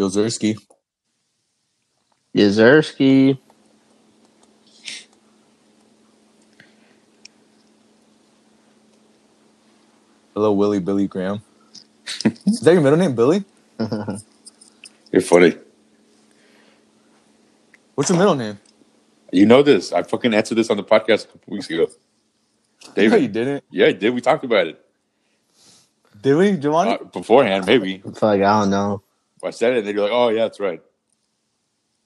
Yozerski. Yazerski. Hello, Willie Billy Graham. Is that your middle name, Billy? You're funny. What's your middle name? You know this. I fucking answered this on the podcast a couple weeks ago. No, David. you didn't. Yeah, I did. We talked about it Did we, Giovanni? uh, beforehand, maybe. Fuck, I don't know. I said it, and then you're like, "Oh yeah, that's right."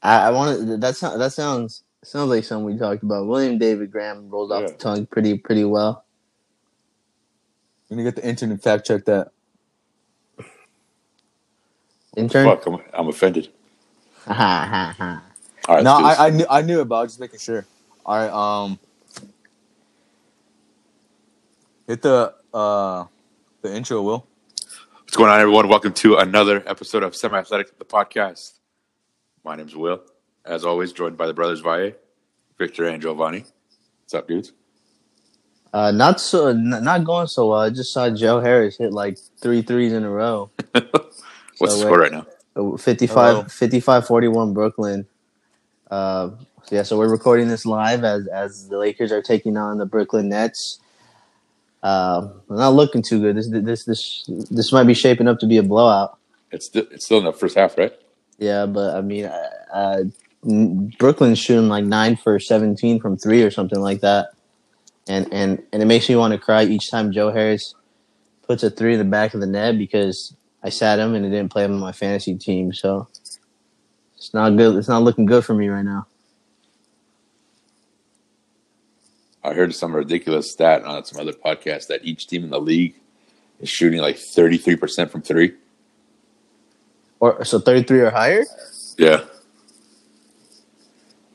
I, I want to. That sounds. That sounds. Sounds like something we talked about. William David Graham rolls off Yeah. the tongue pretty pretty well. We're gonna get the intern to fact check that. Intern. Fuck, I'm, I'm offended. Ha ha ha. All right, no, let's do this. I, I knew I knew about. it, Just making sure. All right. Um. Hit the uh the intro, Will. What's going on, everyone? Welcome to another episode of Semi Athletic, the podcast. My name's Will. As always, joined by the brothers Valle, Victor, and Giovanni. What's up, dudes? Uh, not so. N- not going so well. I just saw Joe Harris hit like three threes in a row. What's So, the score right now? Uh, 55, Hello. 55 41 Brooklyn. Uh, so yeah, so we're recording this live as as the Lakers are taking on the Brooklyn Nets. Uh, not looking too good. This this this this might be shaping up to be a blowout. It's still, it's still in the first half, right? Yeah, but I mean, uh, Brooklyn's shooting like nine for seventeen from three or something like that, and and and it makes me want to cry each time Joe Harris puts a three in the back of the net because I sat him and it didn't play him on my fantasy team. So it's not good. It's not looking good for me right now. I heard some ridiculous stat on some other podcast that each team in the league is shooting like 33% from three. Or so thirty three or higher. Yeah.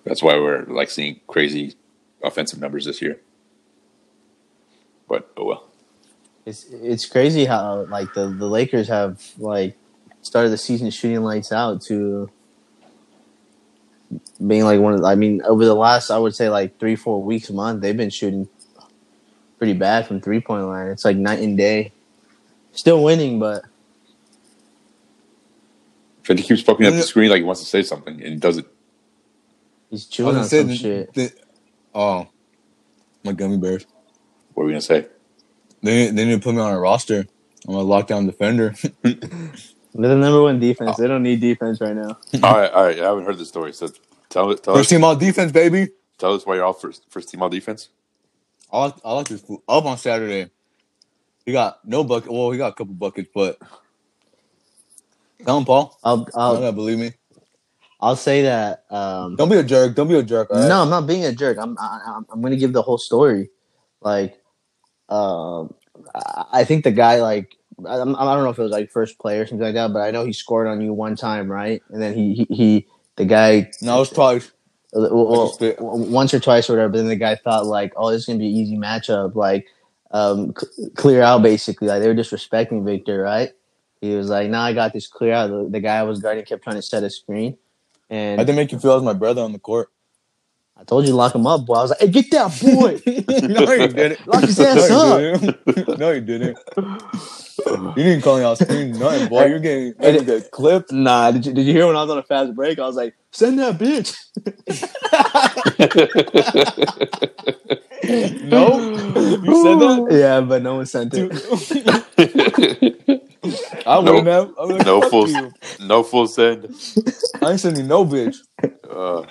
That's why we're like seeing crazy offensive numbers this year. But oh well. It's it's crazy how like the the Lakers have like started the season shooting lights out to being like one of the, I mean over the last I would say like three four weeks a month they've been shooting pretty bad from three point line. It's like night and day. Still winning, but Fenty keeps poking up the screen like he wants to say something and he doesn't. he's I chewing on was gonna some say shit. the, the, oh, my gummy bears. What are we gonna say? They they need to put me on a roster. I'm a lockdown defender. They're the number one defense. They don't need defense right now. all right, all right. I haven't heard the story. So tell it. Tell us. First team all defense, baby. Tell us why you're all first first team all defense. I like I like this fool. up on Saturday. He got no bucket. Well, he got a couple buckets, but tell him, Paul. I'll You I'll gotta believe me. I'll say that um Don't be a jerk. Don't be a jerk. all right? No, I'm not being a jerk. I'm I, I'm I'm going to give the whole story. Like, um, I I think the guy like I, I'm- don't know if it was like first play or something like that, but I know he scored on you one time, right? And then he he, he the guy no, it was twice. well, once or twice or whatever. But then the guy thought like, oh, this is gonna be an easy matchup, like um, c- clear out basically. Like they were disrespecting Victor, right? He was like, "Nah, I got this clear out." The, the guy I was guarding kept trying to set a screen, and I didn't make you feel as my brother on the court. I told you to lock him up, boy. I was like, "Hey, get that boy." no, you didn't. Lock his ass no, up. you didn't. no, you didn't. You didn't call me out screen nothing, boy. You're getting, Hey, you're getting clipped. Nah, did you did you hear when I was on a fast break? I was like, send that bitch. No, you said that. Yeah, but no one sent it. I No. wouldn't have. I would've no full, you. no full send. I ain't sending no bitch. Uh,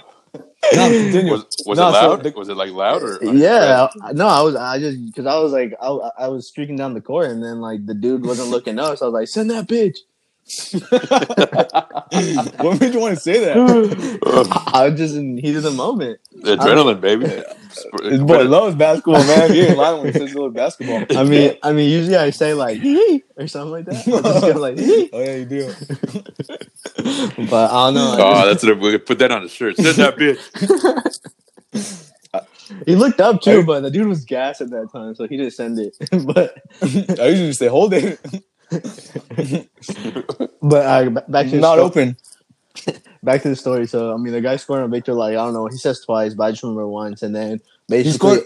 No, continue. was was No, it so loud? the- was it like loud or? Yeah, I- no, I was I just because I was like I, I was streaking down the court and then like the dude wasn't looking up, so I was like, send that bitch. what made you want to say that? I was just in heat of the moment. Adrenaline, baby. This boy loves basketball, man. He ain't lying when he says he loves basketball. I mean, I mean, usually I say like hee or something like that. I just go like hee. Oh yeah, you do. But I don't know. I Oh, that's what we could put that on the shirt. Send that bitch. he looked up too, but the dude was gas at that time, so he didn't send it. but I usually say hold it. But uh, back to the Not sto- open. back to the story. So I mean, the guy scoring on Victor, like I don't know, he says twice, but I just remember once, and then He basically, scored.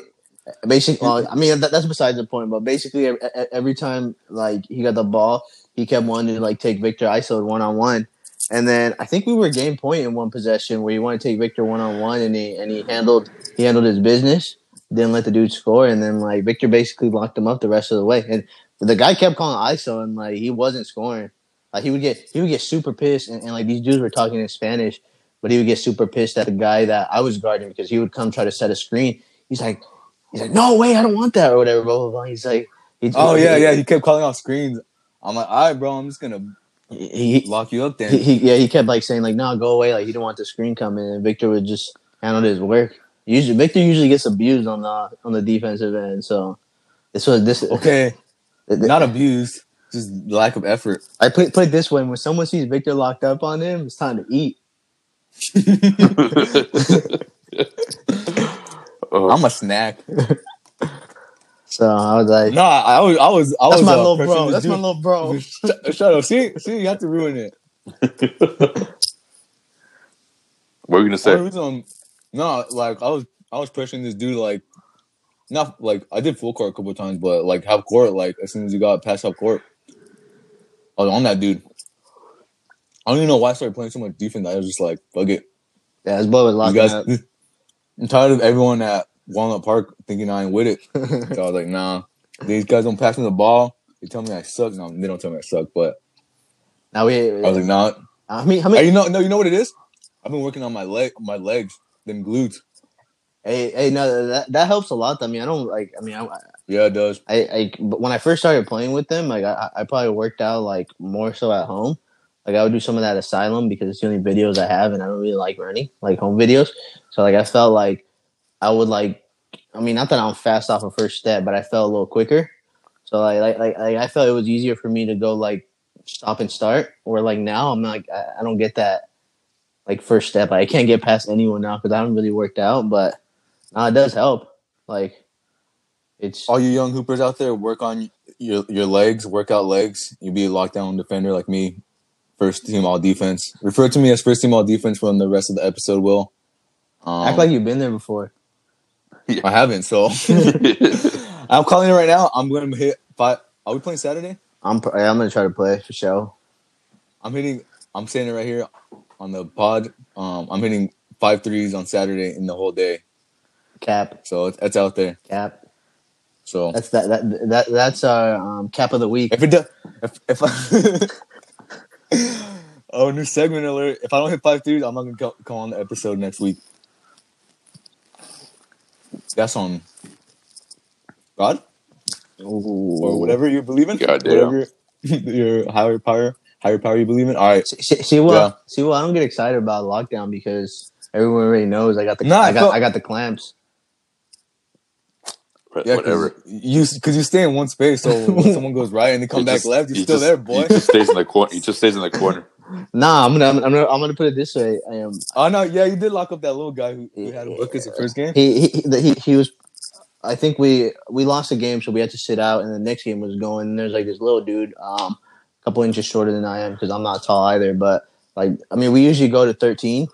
basically, well, I mean that, that's besides the point. But basically, every, every time like he got the ball, he kept wanting to like take Victor ISO one on one, And then I think we were game point in one possession where he wanted to take Victor one on one, and he and he handled he handled his business. Didn't let the dude score, and then like Victor basically locked him up the rest of the way. And the guy kept calling ISO, and like he wasn't scoring. Like he would get he would get super pissed, and, and like these dudes were talking in Spanish, but he would get super pissed at the guy that I was guarding because he would come try to set a screen. He's like, he's like, no way, I don't want that or whatever. Blah blah blah. He's like, he's, Oh yeah, yeah. He kept calling off screens. I'm like, all right, bro. I'm just gonna He, lock you up then. he, yeah he kept like saying like no go away like he didn't want the screen coming and Victor would just handle his work. Usually Victor usually gets abused on the on the defensive end. So this was this okay, not abused, just lack of effort. I put put it this way: when someone sees Victor locked up on him, it's time to eat. Oh, I'm a snack. So I was like, No, I, I was, I was, I "That's was my little bro. this That's my little bro." Shut, shut up. See, see, you have to ruin it. what were you gonna say? reason I'm- no, like I was, I was pressuring this dude like, not like I did full court a couple of times, but like half court. Like as soon as you got past half court, I was on that dude. I don't even know why I started playing so much defense. I was just like, fuck it. Yeah, was You locking guys, up. I'm tired of everyone at Walnut Park thinking I ain't with it. So I was like, nah. These guys don't pass me the ball. They tell me I suck. No, they don't tell me I suck. But now we. I was like, nah. I mean, how many? you know, no, you know what it is? I've been working on my leg, my legs, them glutes. Hey, hey, no, that that helps a lot. I mean, I don't like. I mean, I, Yeah, it does. I, I but when I first started playing with them, like I, I probably worked out like more so at home. Like I would do some of that asylum because it's the only videos I have, and I don't really like running like home videos. So like I felt like I would like, I mean, not that I'm fast off a first step, but I felt a little quicker. So like like like, like I felt it was easier for me to go like stop and start. Or like now I'm like I, I don't get that like first step. I can't get past anyone now because I haven't really worked out, but no, it does help. Like it's All you young hoopers out there, work on your your legs, work out legs. You'll be a lockdown defender like me. First team all defense. Refer to me as first team all defense from the rest of the episode. Will um, act like you've been there before. I haven't. So I'm calling it right now. I'm going to hit five. Are we playing Saturday? I'm I'm gonna try to play for show. I'm hitting. I'm saying it right here on the pod. Um, I'm hitting five threes on Saturday in the whole day. Cap, So it's, it's out there. cap. So That's that that that that's our um, cap of the week. if it does, if if I, oh new segment alert. If I don't hit five threes, I'm not gonna co- come on the episode next week. That's on God or whatever you believe in. Goddamn. Whatever your higher power, higher power you believe in. All right. See, see what? Yeah. See what? I don't get excited about lockdown because everyone already knows I got the Nah, I I got felt- I got the clamps. Right, Yeah, Whatever. cause you because you stay in one space. So when someone goes right and they come He back just- left, you're still just- there, boy. He just stays in the corner. He just stays in the corner. Nah, I'm gonna I'm gonna I'm gonna put it this way. I am Oh no, yeah, you did lock up that little guy who, who had a bucket the first game. he he, he he he was. I think we we lost a game, so we had to sit out, and the next game was going. And there's like this little dude, um, a couple inches shorter than I am because I'm not tall either. But like, I mean, we usually go to 13,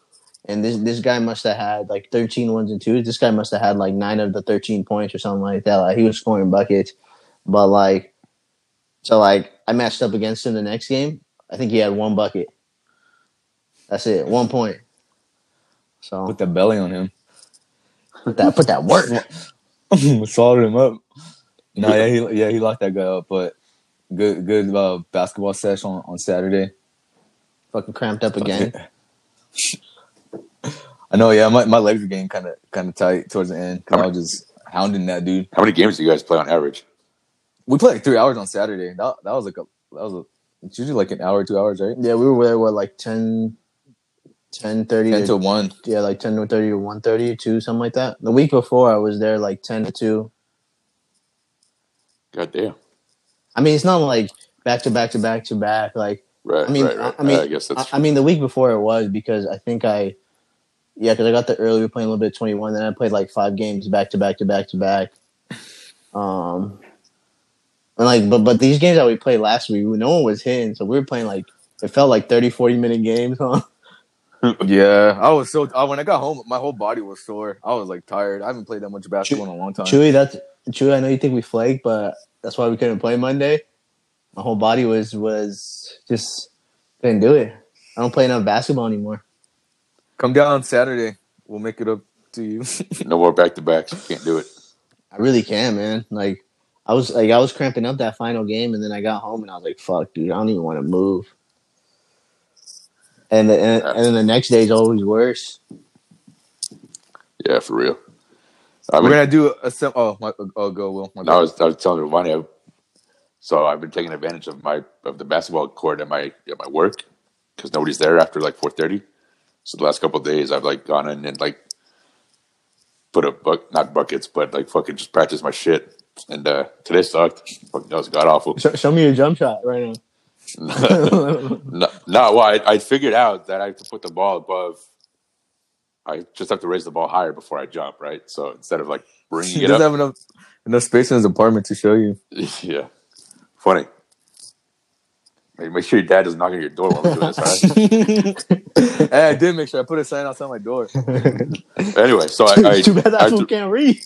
and this this guy must have had like 13 ones and twos. This guy must have had like nine of the 13 points or something like that. Like he was scoring buckets, but like, so like I matched up against him the next game. I think he had one bucket. That's it, one point. So Put the belly on him. put that put that work. Soldered him up. No, yeah, he yeah he locked that guy up. But good good uh, basketball session on, on Saturday. Fucking cramped up again. I know. Yeah, my, my legs were getting kind of kind of tight towards the end because I was just hounding that dude. How many games do you guys play on average? We played like three hours on Saturday. That that was like a that was a it's usually like an hour, two hours, right? Yeah, we were there, what, like 10, 10 30 Ten to, to one. yeah, like 10 to 30 or 1 30 or 2, something like that. The week before, I was there like 10 to 2. God damn. I mean, it's not like back to back to back to back. Like, Right. I mean, right, right. I, I mean, I guess that's. I, I mean, the week before it was because I think I, yeah, because I got the early, we were playing a little bit of 21, then I played like five games back to back to back to back. Um, and like, but but these games that we played last week, no one was hitting, so we were playing like it felt like 30, 40 minute games, huh? Yeah, I was so I, when I got home, my whole body was sore. I was like tired. I haven't played that much basketball in a long time. Chewy, that's Chewy. I know you think we flaked, but that's why we couldn't play Monday. My whole body was was just couldn't do it. I don't play enough basketball anymore. Come down on Saturday. We'll make it up to you. No more back to backs. Can't do it. I really can, man. Like I was like I was cramping up that final game, and then I got home and I was like, "Fuck, dude, I don't even want to move." And the, and, and then the next day is always worse. Yeah, for real. I We're mean, gonna do a sim- oh my oh go Will. My I was I was telling Ronnie, I, so I've been taking advantage of my of the basketball court at my at my work because nobody's there after like four thirty. So the last couple of days, I've like gone in and like put up buck not buckets, but like fucking just practice my shit. And uh today sucked. Fucking that was god awful. Show, show me your jump shot right now. no, no, well, I, I figured out that I have to put the ball above. I just have to raise the ball higher before I jump, right? So instead of like bringing He it doesn't up, have enough enough space in his apartment to show you. yeah, funny. Hey, make sure your dad doesn't knock on your door while we're doing this, all right? hey, I did make sure I put a sign outside my door. Anyway, so I, I Too bad I that fool can't read.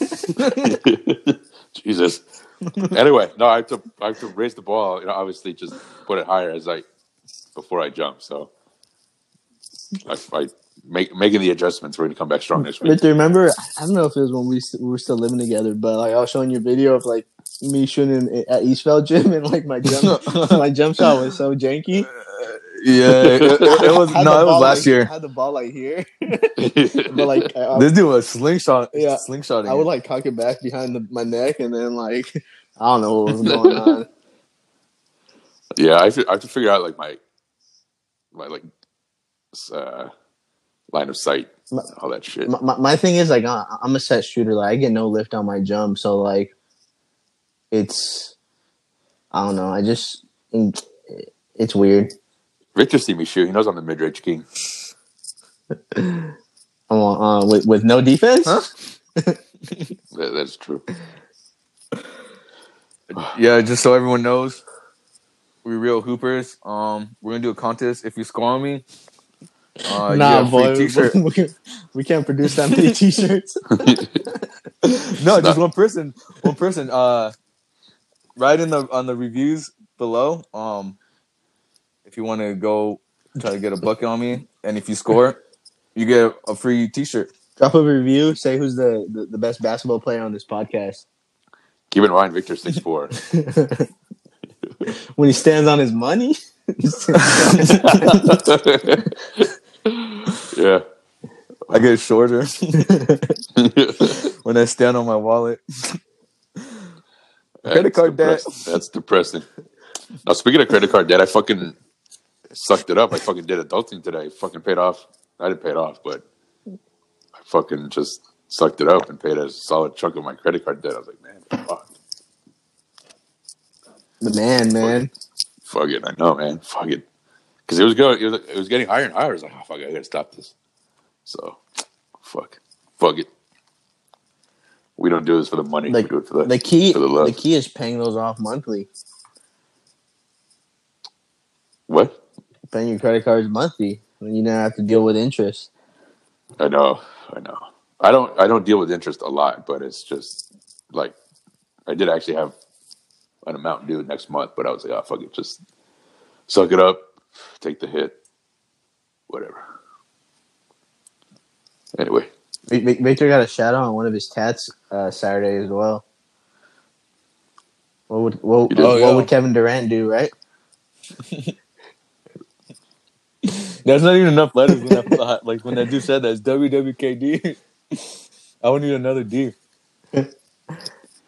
Jesus. Anyway, no, I have to I have to raise the ball. You know, obviously, just put it higher as I before I jump. So I, I make making the adjustments. We're gonna come back strong next week. Victor, remember? I don't know if it was when we, st- we were still living together, but like I was showing you a video of like me shooting at Eastveld Gym, and like my jump my jump shot was so janky. Yeah, it, it- it was no, it was last like, year. Had the ball like here, but like I, I- This dude was slingshot, Yeah. slingshotting. I would like cock it back behind the, my neck, and then like I don't know what was going on. Yeah, I have, to, I have to figure out like my my like uh, line of sight, My- all that shit. my, my, my thing is like I'm a set shooter. Like I get no lift on my jump, so like it's I don't know. I just it's weird. Victor see me shoot. He knows I'm the mid range king. I'm on, uh, with with no defense. Huh? That, that's true. Yeah, just so everyone knows, we real hoopers. Um, we're gonna do a contest. If you score on me, uh, nah, get a free boy, T-shirt. we, we can't produce that many t-shirts. no, just one person. One person. Uh, right in the on the reviews below. Um, if you want to go try to get a bucket on me, and if you score, you get a free T-shirt. Drop a review. Say who's the, the, the best basketball player on this podcast. Keep in mind, Victor six four. when he stands on his money. yeah. I get shorter when I stand on my wallet. Credit card debt. That's depressing. Now, speaking of credit card debt, I fucking sucked it up. I fucking did adulting today. Fucking paid off. I didn't pay it off, but I fucking just sucked it up and paid a solid chunk of my credit card debt. I was like, man, fuck, the man, man. fuck it. I know, man. Fuck it. Because it was going, it was, it was getting higher and higher. I was like, oh, fuck, I gotta stop this. So, fuck, fuck it. We don't do this for the money. Like, we do it for the, The key, for the love. the key is paying those off monthly. what? Paying your credit cards monthly. You don't have to deal with interest. I know, I know. I don't I don't deal with interest a lot, but it's just like I did actually have an amount due next month, but I was like, oh fuck it, just suck it up, take the hit, whatever. Anyway, Victor got a shout out on one of his tats uh, Saturday as well. What would what, He did. what Oh, yeah. would Kevin Durant do, right? That's not even enough letters when that, like when that dude said that. It's WWKD. I would need another D.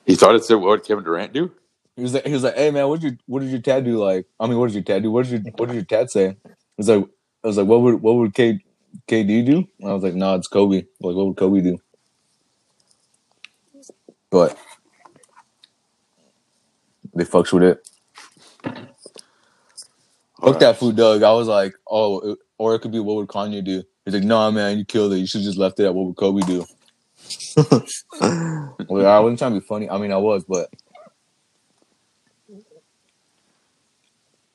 he thought it said what would Kevin Durant do? He was like, he was like, "Hey man, what did your what did your tat do like? I mean, what did your tat do? What did your what did your tat say?" It was like, I was like, "What would what would K, KD do?" I was like, "No, nah, it's Kobe. Like, what would Kobe do?" But they fucks with it. Fuck that food, Doug. I was like, "Oh, it- or it could be what would Kanye do?" He's like, "Nah, man, you killed it. You should just left it at what would Kobe do." I wasn't trying to be funny. I mean, I was, but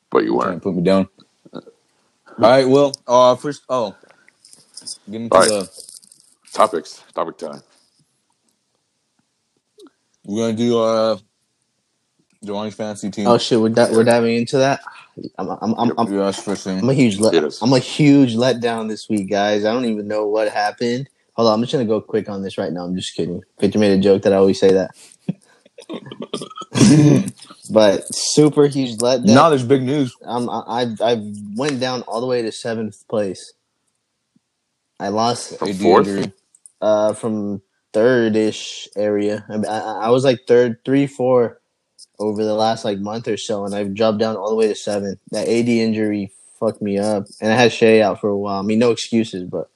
But you trying to weren't. put me down. All right, well, uh, first, oh, get into All right. the. Topics. Topic time. We're gonna do uh Giovanni's fantasy team. Oh shit, we're di- we're diving into that. I'm I'm I'm, I'm, yeah, that's the first thing. I'm a huge let Hit. I'm a huge letdown this week, guys. I don't even know what happened. Hold on, I'm just gonna go quick on this right now. I'm just kidding. Victor made a joke that I always say that. but super huge letdown. Now there's big news. Um, I I I went down all the way to seventh place. I lost From AD fourth? injury. uh from third ish area. I, I I was like third, three, four over the last like month or so, and I've dropped down all the way to seventh. That AD injury fucked me up, and I had Shai out for a while. I mean, no excuses, but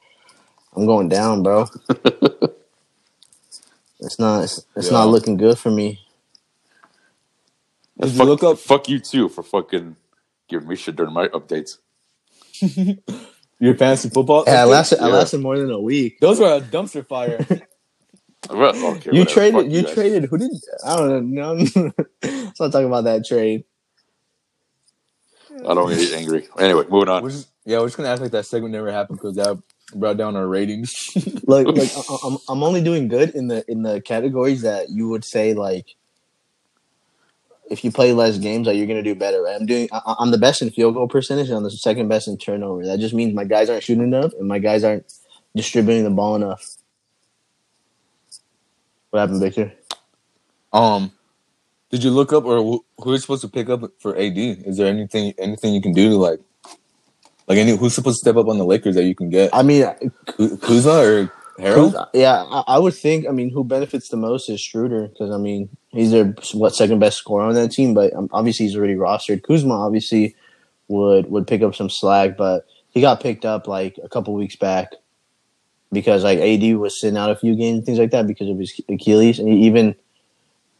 I'm going down, bro. it's not it's, it's Yeah. not looking good for me. Did you look up- Fuck you too for fucking giving me shit during my updates. Your fantasy football. Yeah, I update? lasted I lasted more than a week. Those were a dumpster fire. Okay, You traded. You guys. traded. Who did? I don't know. No, let's not talk about that trade. I don't get angry. Anyway, moving on. we're just, yeah, we're just gonna act like that segment never happened because that brought down our ratings. Look, look. I- I'm I'm only doing good in the in the categories that you would say like. If you play less games, like you're gonna do better. Right? I'm doing. I, I'm the best in field goal percentage, and I'm the second best in turnover. That just means my guys aren't shooting enough, and my guys aren't distributing the ball enough. What happened, Victor? um, did you look up or who, who is supposed to pick up for AD? Is there anything anything you can do to like, like any who's supposed to step up on the Lakers that you can get? I mean, Ku- Kuzma or Harold? Yeah, I, I would think. I mean, who benefits the most is Schroeder because I mean he's their what second best scorer on that team, but um, obviously he's already rostered. Kuzma obviously would would pick up some slack, but he got picked up like a couple weeks back because like AD was sitting out a few games things like that because of his Achilles, and he even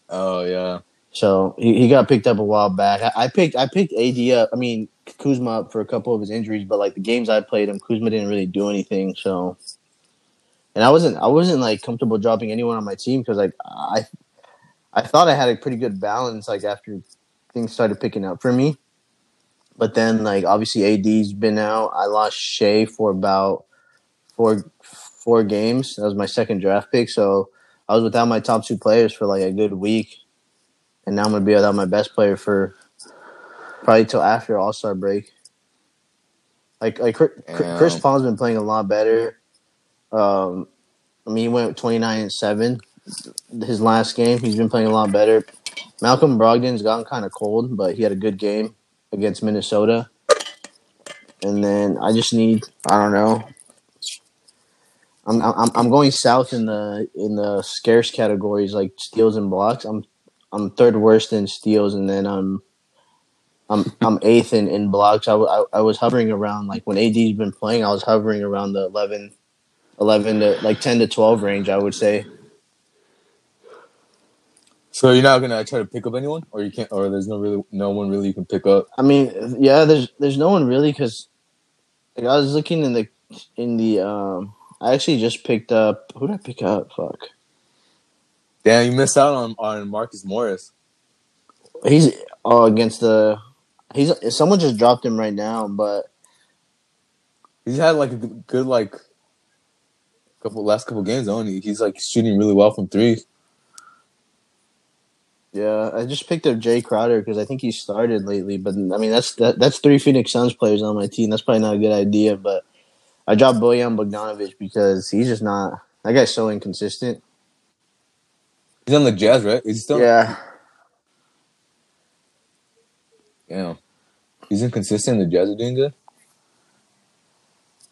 Oh yeah. so he, he got picked up a while back. I, I picked I picked AD up. I mean Kuzma up for a couple of his injuries, but like the games I played him, Kuzma didn't really do anything. So, and I wasn't I wasn't like comfortable dropping anyone on my team because like I I thought I had a pretty good balance like after things started picking up for me. But then like obviously AD's been out. I lost Shai for about four four games. That was my second draft pick. So I was without my top two players for like a good week and now I'm gonna be without my best player for probably till after All Star break. Like like Chris, Chris Paul's been playing a lot better. Um, I mean, he went 29 and seven his last game. He's been playing a lot better. Malcolm Brogdon's gotten kind of cold, but he had a good game against Minnesota. And then I just need I don't know. I'm I'm I'm going south in the in the scarce categories like steals and blocks. I'm I'm third worst in steals, and then I'm I'm I'm eighth in, in blocks. I, w- I, I was hovering around like when AD's been playing, I was hovering around the 11, 11 to like ten to twelve range. I would say. So you're not gonna try to pick up anyone, or you can't, or there's no really no one really you can pick up. I mean, yeah, there's there's no one really because like, I was looking in the in the um. I actually just picked up. Who did I pick up? Fuck. Damn, you missed out on on Marcus Morris. He's oh against the. He's someone just dropped him right now, but He's had like a good like couple last couple games on. He, he's like shooting really well from three. Yeah, I just picked up Jae Crowder because I think he started lately. But I mean, that's that, that's three Phoenix Suns players on my team. That's probably not a good idea. But I dropped Bojan Bogdanovic because he's just not. That guy's so inconsistent. He's on the Jazz, right? Is he still? Yeah, Damn. He's inconsistent. The Jazz are doing good.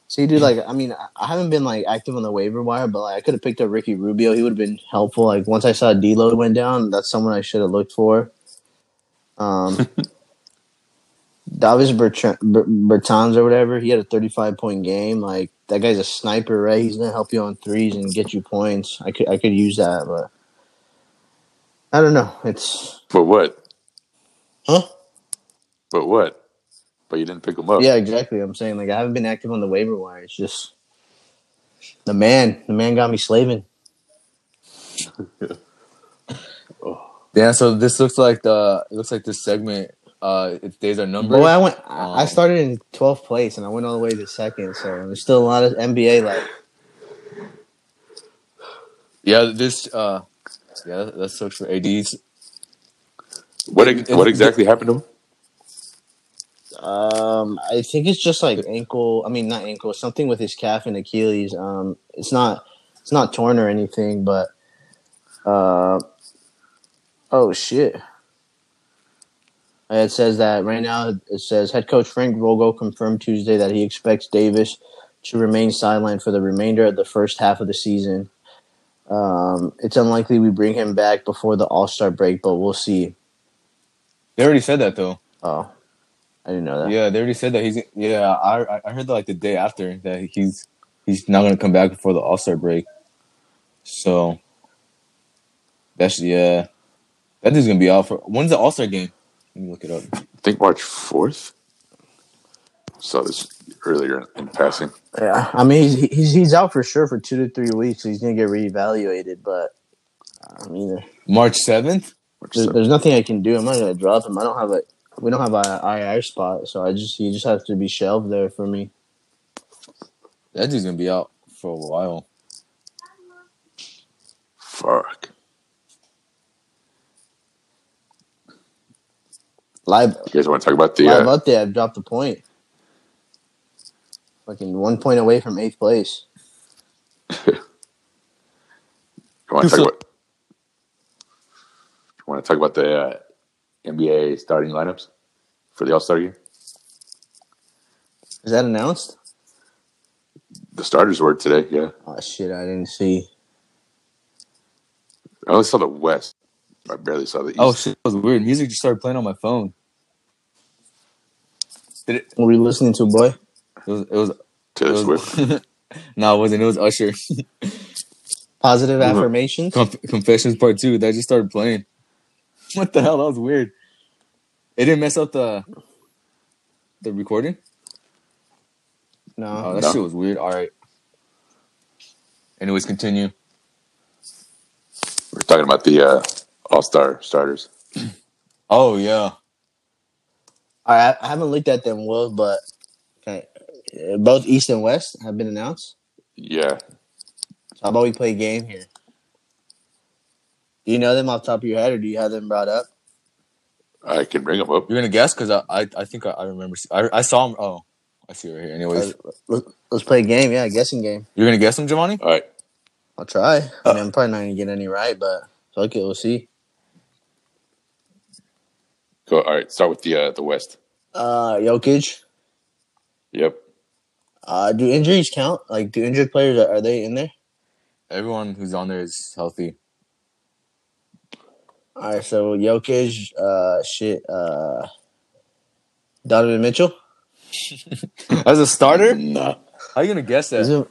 See, dude, like I mean, I- haven't been like active on the waiver wire, but like I could have picked up Ricky Rubio. He would have been helpful. Like once I saw D'Lo went down, that's someone I should have looked for. Um. Davis Bertrand, Ber- Bertans or whatever, he had a 35 point game. Like that guy's a sniper, right? He's gonna help you on threes and get you points. I could I could use that, but I don't know. It's For what? huh? But what? But you didn't pick him up. Yeah, exactly. I'm saying like I haven't been active on the waiver wire. It's just the man. The man got me slaving. Yeah. So this looks like the it looks like this segment. Uh, its days are numbered. Well, I went. I I Um, started in 12th place and I went all the way to second. So there's still a lot of NBA left. Yeah, this uh yeah, that sucks for ADs. What It- what it- exactly happened to him? Um, I think it's just like ankle. I mean, not ankle. Something with his calf and Achilles. Um, it's not. It's not torn or anything, but. Uh. Oh shit. It says that right now. It says head coach Frank Vogel confirmed Tuesday that he expects Davis to remain sidelined for the remainder of the first half of the season. Um, it's unlikely we bring him back before the All Star break, but we'll see. They already said that though. Oh, I didn't know that. Yeah, they already said that he's. Yeah, I I heard that like the day after that he's he's not gonna come back before the All Star break. So that's yeah, that is gonna be out for. When's the All Star game? Let me look it up. I think March fourth. Saw this earlier in passing. Yeah, I mean he's he's he's out for sure for two to three weeks. So he's gonna get reevaluated, but I mean March seventh. March there's, there's nothing I can do. I'm not gonna drop him. I don't have a we don't have a IR spot, so I just he just has to be shelved there for me. That dude's gonna be out for a while. Fuck. Live You guys want to talk about the? live Uh, up there, I've dropped a point. Fucking one point away from eighth place. you want to talk about? You want to talk about the uh, NBA starting lineups for the All Star game? Is that announced? The starters were today. Yeah, Oh shit, I didn't see. I only saw the West. I barely saw the oh, East. Oh shit, that was weird. Music just started playing on my phone. Did it? Were you listening to, boy? It was. It was. Taylor It Swift. no, it wasn't. It was Usher. Positive affirmations. Conf- Confessions Part Two. That just started playing. What the hell? That was weird. It didn't mess up the the recording. No, Oh, that No. shit was weird. All right. Anyways, continue. We're talking about the uh, All Star starters. Oh yeah. I, I haven't looked at them well, but okay. uh, both East and West have been announced. Yeah, So how about we play a game here? Do you know them off the top of your head, or do you have them brought up? I can bring them up. You're gonna guess because I, I I think I, I remember. I, I saw him. Oh, I see right here. Anyways, Uh, let- Let's play a game. Yeah, a guessing game. you're gonna guess them, Giovanni? All right. I'll try. I mean, I'm probably not gonna get any right, but fuck it, we'll see. Go. All right. Start with the uh, the West. Uh, Jokic. Yep. Uh, do injuries count? Like, do injured players are, are they in there? Everyone who's on there is healthy. All right, so Jokic. Uh, shit. Uh, Donovan Mitchell. As a starter, Nah. how you gonna guess that?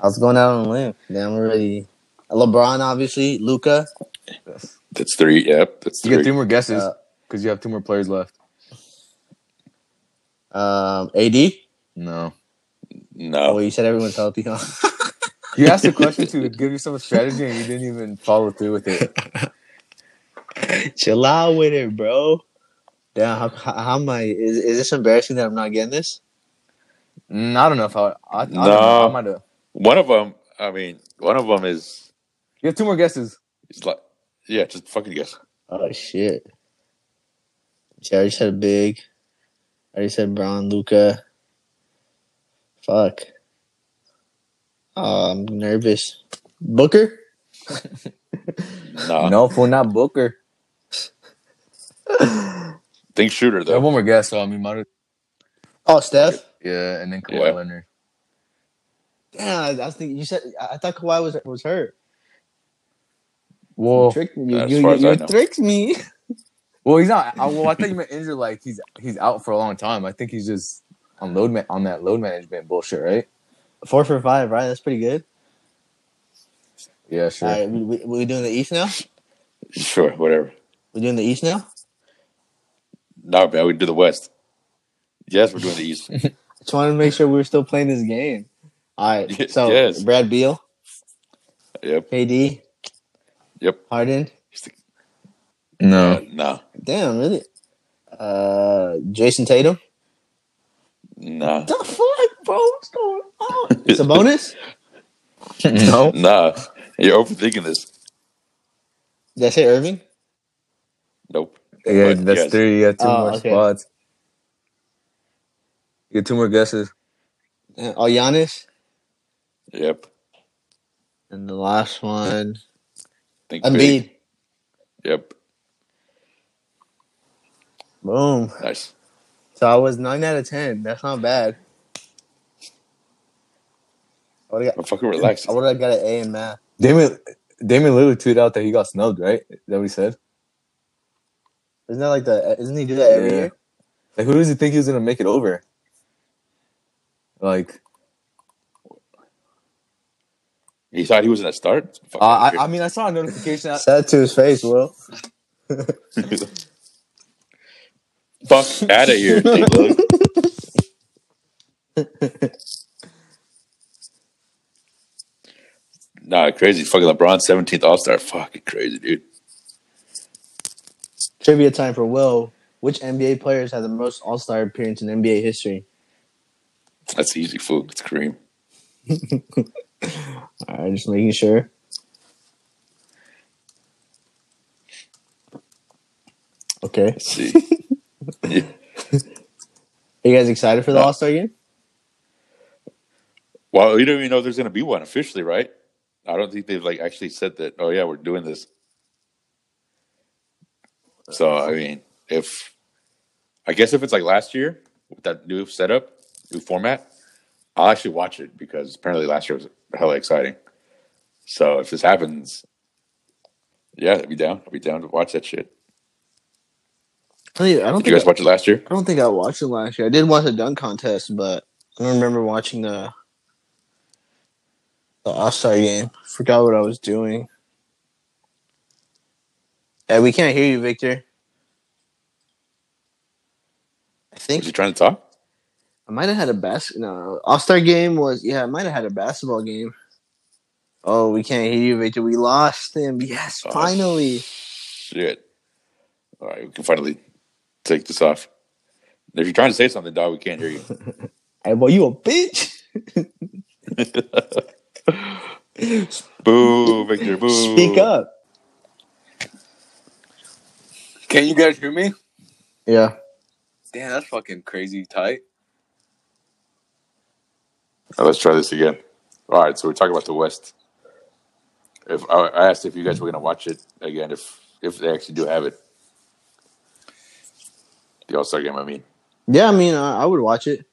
I was going out on a limb. Damn, already. LeBron, obviously. Luka. That's three. Yep. That's three. You get three. three more guesses Uh, because you have two more players left. Um, AD. No, No. Oh, No. you said everyone's healthy, huh? you asked a question to give yourself a strategy and you didn't even follow through with it. Chill out with it, bro. Damn, how, how, how am I? Is, is this embarrassing that I'm not getting this? Mm, I don't know if I. I, I don't No. know. I might have. One of them. I mean, one of them is. You have two more guesses. It's like. Yeah. Just fucking guess. Oh shit! See, I already said big. I already said Brown, Luka. Fuck. Oh, I'm nervous. Booker. No. no, for not Booker. Think shooter I have though. one more guess, so I mean, might Oh, Steph. yeah, and then Kawhi Yeah. Leonard. Damn, I, I was thinking you said I I thought Kawhi was was hurt. Well, you tricked me. You, you, you, you tricked me. well, he's not. I, well, I thought you meant injured. Like he's he's out for a long time. I think he's just on load ma- on that load management bullshit, right? Four for five, right? That's pretty good. Yeah, sure. All right, we, we, we doing the East now. Sure. Whatever. We doing the East now. No, man. We do the West. Yes, we're doing the East. Just wanted to make sure we were still playing this game. All right, so Yes. Brad Beal, yep. KD, Yep. Harden. No, Uh, no. Damn, really? Uh, Jayson Tatum. Nah. The fuck, bro? What's going on? Sabonis. no. Nah. You're overthinking this. Did I say Irving? Nope. Yeah, But that's yes. three. You got two Oh, more okay. spots. You get two more guesses. Oh, Giannis. Yep. And the last one, Think big. Embiid. Yep. Boom. Nice. So I was nine out of ten. That's not bad. I would have I'm fucking relaxed. I would've got an A in math. Damian Damian Lillard tweeted out that he got snubbed, right? Is that what he said? Isn't that like the? Isn't he do that every Yeah. year? Like, who does he think he was gonna make it over? Like, He thought he was in a start. uh, I, I mean, I saw a notification. That, Said to his face, Will. Fuck out of here, Steve Lillard. Nah, crazy. Fucking LeBron, 17th All Star. Fucking crazy, dude. Trivia time for Will. Which NBA players have the most All Star appearance in NBA history? That's easy food. It's Kareem. All right, just making sure. Okay. Let's see. Yeah. Are you guys excited for the uh, No. All Star game? Well, you don't even know there's going to be one officially, right? I don't think they've like actually said that. Oh yeah, we're doing this. So I mean, if I guess if it's like last year with that new setup, new format, I'll actually watch it because apparently last year was hella exciting. So if this happens, yeah, I'd be down. I'd be down to watch that shit. I don't Did think you guys watch it last year? I don't think I watched it last year. I did watch the dunk contest, but I don't remember watching the the All Star game. Forgot what I was doing. Hey, we can't hear you, Victor. I Was think you're trying to talk? I might have had a bas. No, All Star game was yeah. I might have had a basketball game. Oh, we can't hear you, Victor. We lost him. Yes, Oh, finally. Shit. All right, we can finally take this off. If you're trying to say something, dog, we can't hear you. Hey, boy, you a bitch. boo, Victor, boo. Speak up. Can you guys hear me? Yeah. Damn, that's fucking crazy tight. Now, let's try this again. All right, so we're talking about the West. If I I asked if you guys were going to watch it again, if if they actually do have it, the All Star game. I mean, Yeah, I mean, I, I would watch it.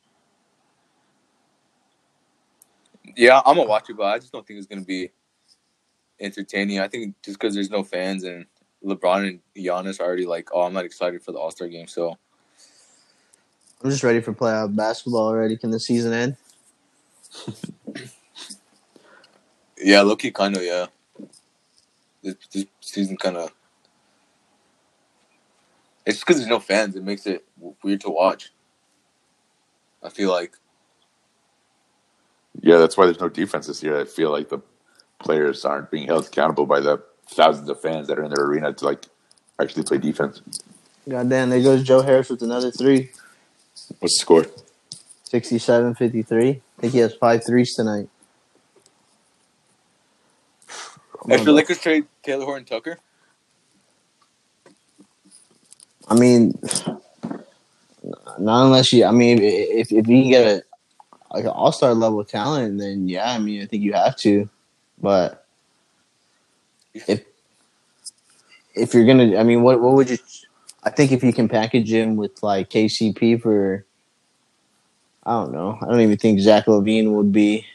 Yeah, I'm gonna watch it, but I just don't think it's gonna be entertaining. I think just because there's no fans and LeBron and Giannis are already like, oh, I'm not excited for the All Star game. So I'm just ready for playoff basketball already. Can the season end? yeah, low key, kind of, yeah. This, this season kind of. It's just because there's no fans. It makes it weird to watch. I feel like. yeah, that's why there's no defense this year. I feel like the players aren't being held accountable by the thousands of fans that are in their arena to like actually play defense. God damn, there goes Joe Harris with another three. What's the score? 67 53. I think he has five threes tonight. If the Lakers trade Talen Horton Tucker, I mean, not unless you. I mean, if if you can get a like an all star level talent, then yeah. I mean, I think you have to. But if if you're gonna, I mean, what what would you? I think if you can package him with like KCP for, I don't know. I don't even think Zach LaVine would be.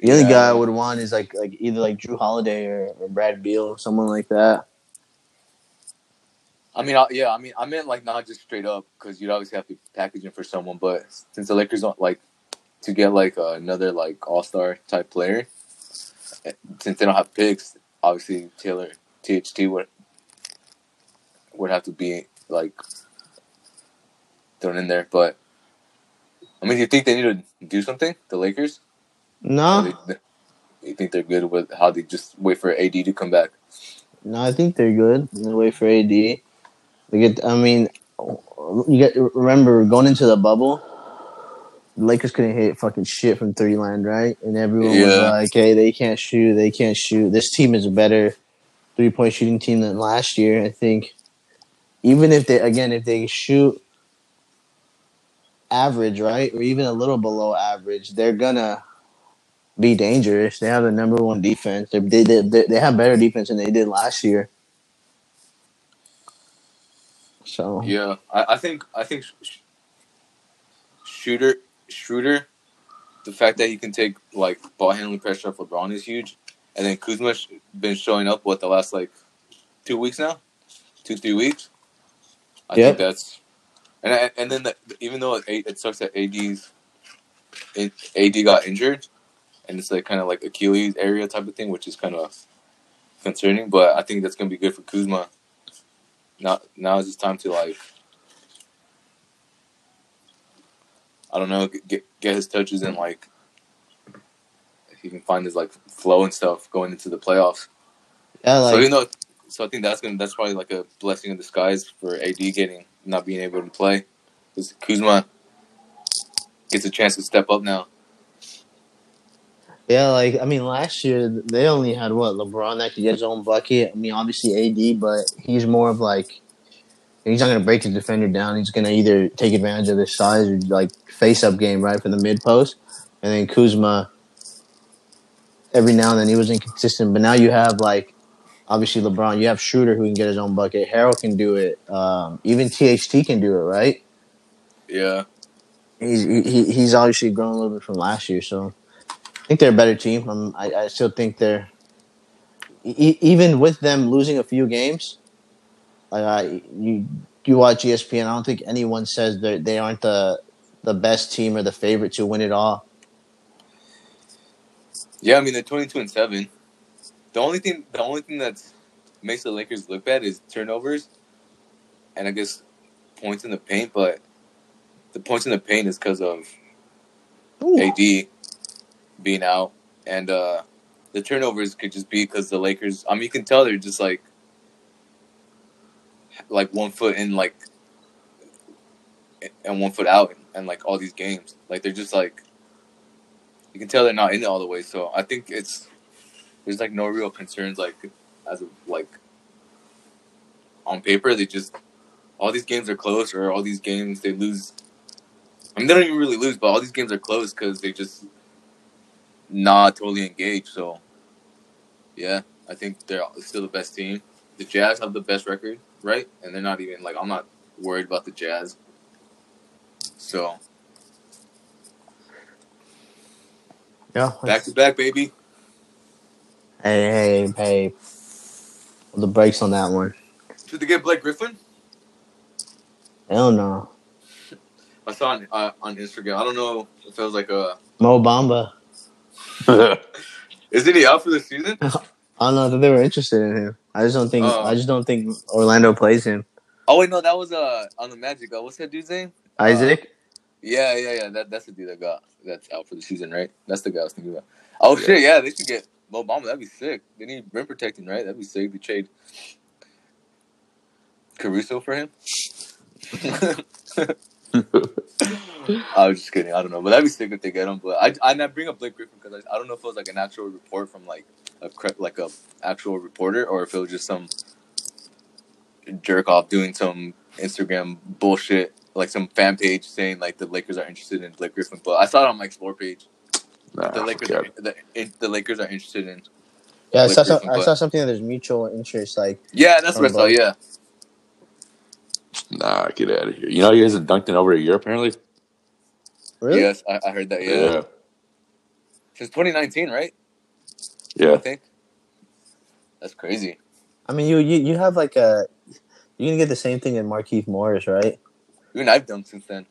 The only Yeah. guy I would want is like like either like Jrue Holiday or, or Brad Beal, or someone like that. I mean, I, yeah, I mean, I meant like not just straight up because you'd obviously have to package him for someone, but since the Lakers don't like to get like uh, another like All Star type player, since they don't have picks, obviously Talen THT would would have to be like thrown in there. But I mean, do you think they need to do something? The Lakers? No, they, you think they're good with how they just wait for AD to come back? No, I think they're good. They wait for AD. They get. I mean, you get. Remember going into the bubble, Lakers couldn't hit fucking shit from three land, right? And everyone was like, "Hey, they can't shoot. They can't shoot. This team is a better three point shooting team than last year. I think even if they again if they shoot average, right, or even a little below average, they're gonna be dangerous. They have the number one defense. They they they, they have better defense than they did last year. So Yeah, I, I think I think Sh- Sh- Shooter Schroeder, the fact that he can take like ball handling pressure off LeBron is huge, and then Kuzma's been showing up what the last like two weeks now, two three weeks. I Yep. think that's and I, and then the, even though it, it sucks that AD's it, AD got injured, and it's like kind of like Achilles area type of thing, which is kind of concerning. But I think that's gonna be good for Kuzma. Now, now is his time to like, I don't know, get get his touches and like, he can find his like flow and stuff going into the playoffs. yeah, like, so you know, so I think that's gonna that's probably like a blessing in disguise for AD getting not being able to play because Kuzma gets a chance to step up now. yeah, like I mean, last year they only had what LeBron that could get his own bucket. I mean, obviously AD, but he's more of like he's not gonna break the defender down. He's gonna either take advantage of his size or like face up game right for the mid post, and then Kuzma. Every now and then he was inconsistent, but now you have like obviously LeBron. You have Schroeder who can get his own bucket. Harrell can do it. Um, even THT can do it, right? Yeah, he's he, he's obviously grown a little bit from last year, so I think they're a better team. Um, I, I still think they're e- even with them losing a few games. Like I, you you watch ESPN, I don't think anyone says they they aren't the the best team or the favorite to win it all. yeah. I mean, they're twenty two and seven. The only thing, the only thing that makes the Lakers look bad is turnovers, and I guess points in the paint. But the points in the paint is because of AD being out, and uh, the turnovers could just be because the Lakers. I mean, you can tell they're just like like one foot in, like and one foot out, and like all these games. Like they're just like you can tell they're not in it all the way. So I think it's there's like no real concerns like as of like on paper they just all these games are close or all these games they lose. I mean they don't even really lose, but all these games are close because they just not totally engaged. So yeah, I think they're still the best team. The Jazz have the best record, right? And they're not even like I'm not worried about the Jazz. So Yeah, back to back, baby. hey hey hey, the brakes on that one. Should they get Blake Griffin? Hell no, I saw on uh, on Instagram. I don't know if it was like a. Mo Bamba. Isn't he out for the season? I don't know that they were interested in him. I just don't think Oh. I just don't think Orlando plays him. Oh wait, no, that was uh on the Magic. Uh, what's that dude's name? Isaac. Yeah, yeah, yeah. That that's the dude that got that's out for the season, right? That's the guy I was thinking about. Oh Yeah. shit, yeah, they should get Mo Bamba. That'd be sick. They need rim protecting, right? That'd be sick. They trade Caruso for him. I was just kidding. I don't know, but that'd be sick if they get him. But I I bring up Blake Griffin because I, I don't know if it was like an actual report from like a cre- like a actual reporter or if it was just some jerk off doing some Instagram bullshit, like some fan page saying like the Lakers are interested in Blake Griffin. But I saw it on my explore page. Nah, The Lakers are the, the Lakers are interested in. Yeah, I Blake saw, some, I saw something that there's mutual interest. Like, Yeah, that's what I saw. Yeah, Nah, get out of here. You know he hasn't dunked in over a year apparently. really? yes, I, I heard that. Yeah. Yeah. since 2019, right? I Yeah. think that's crazy. I mean, you, you you have like a you're gonna get the same thing in Markieff Morris, right? Even I've dunked since then.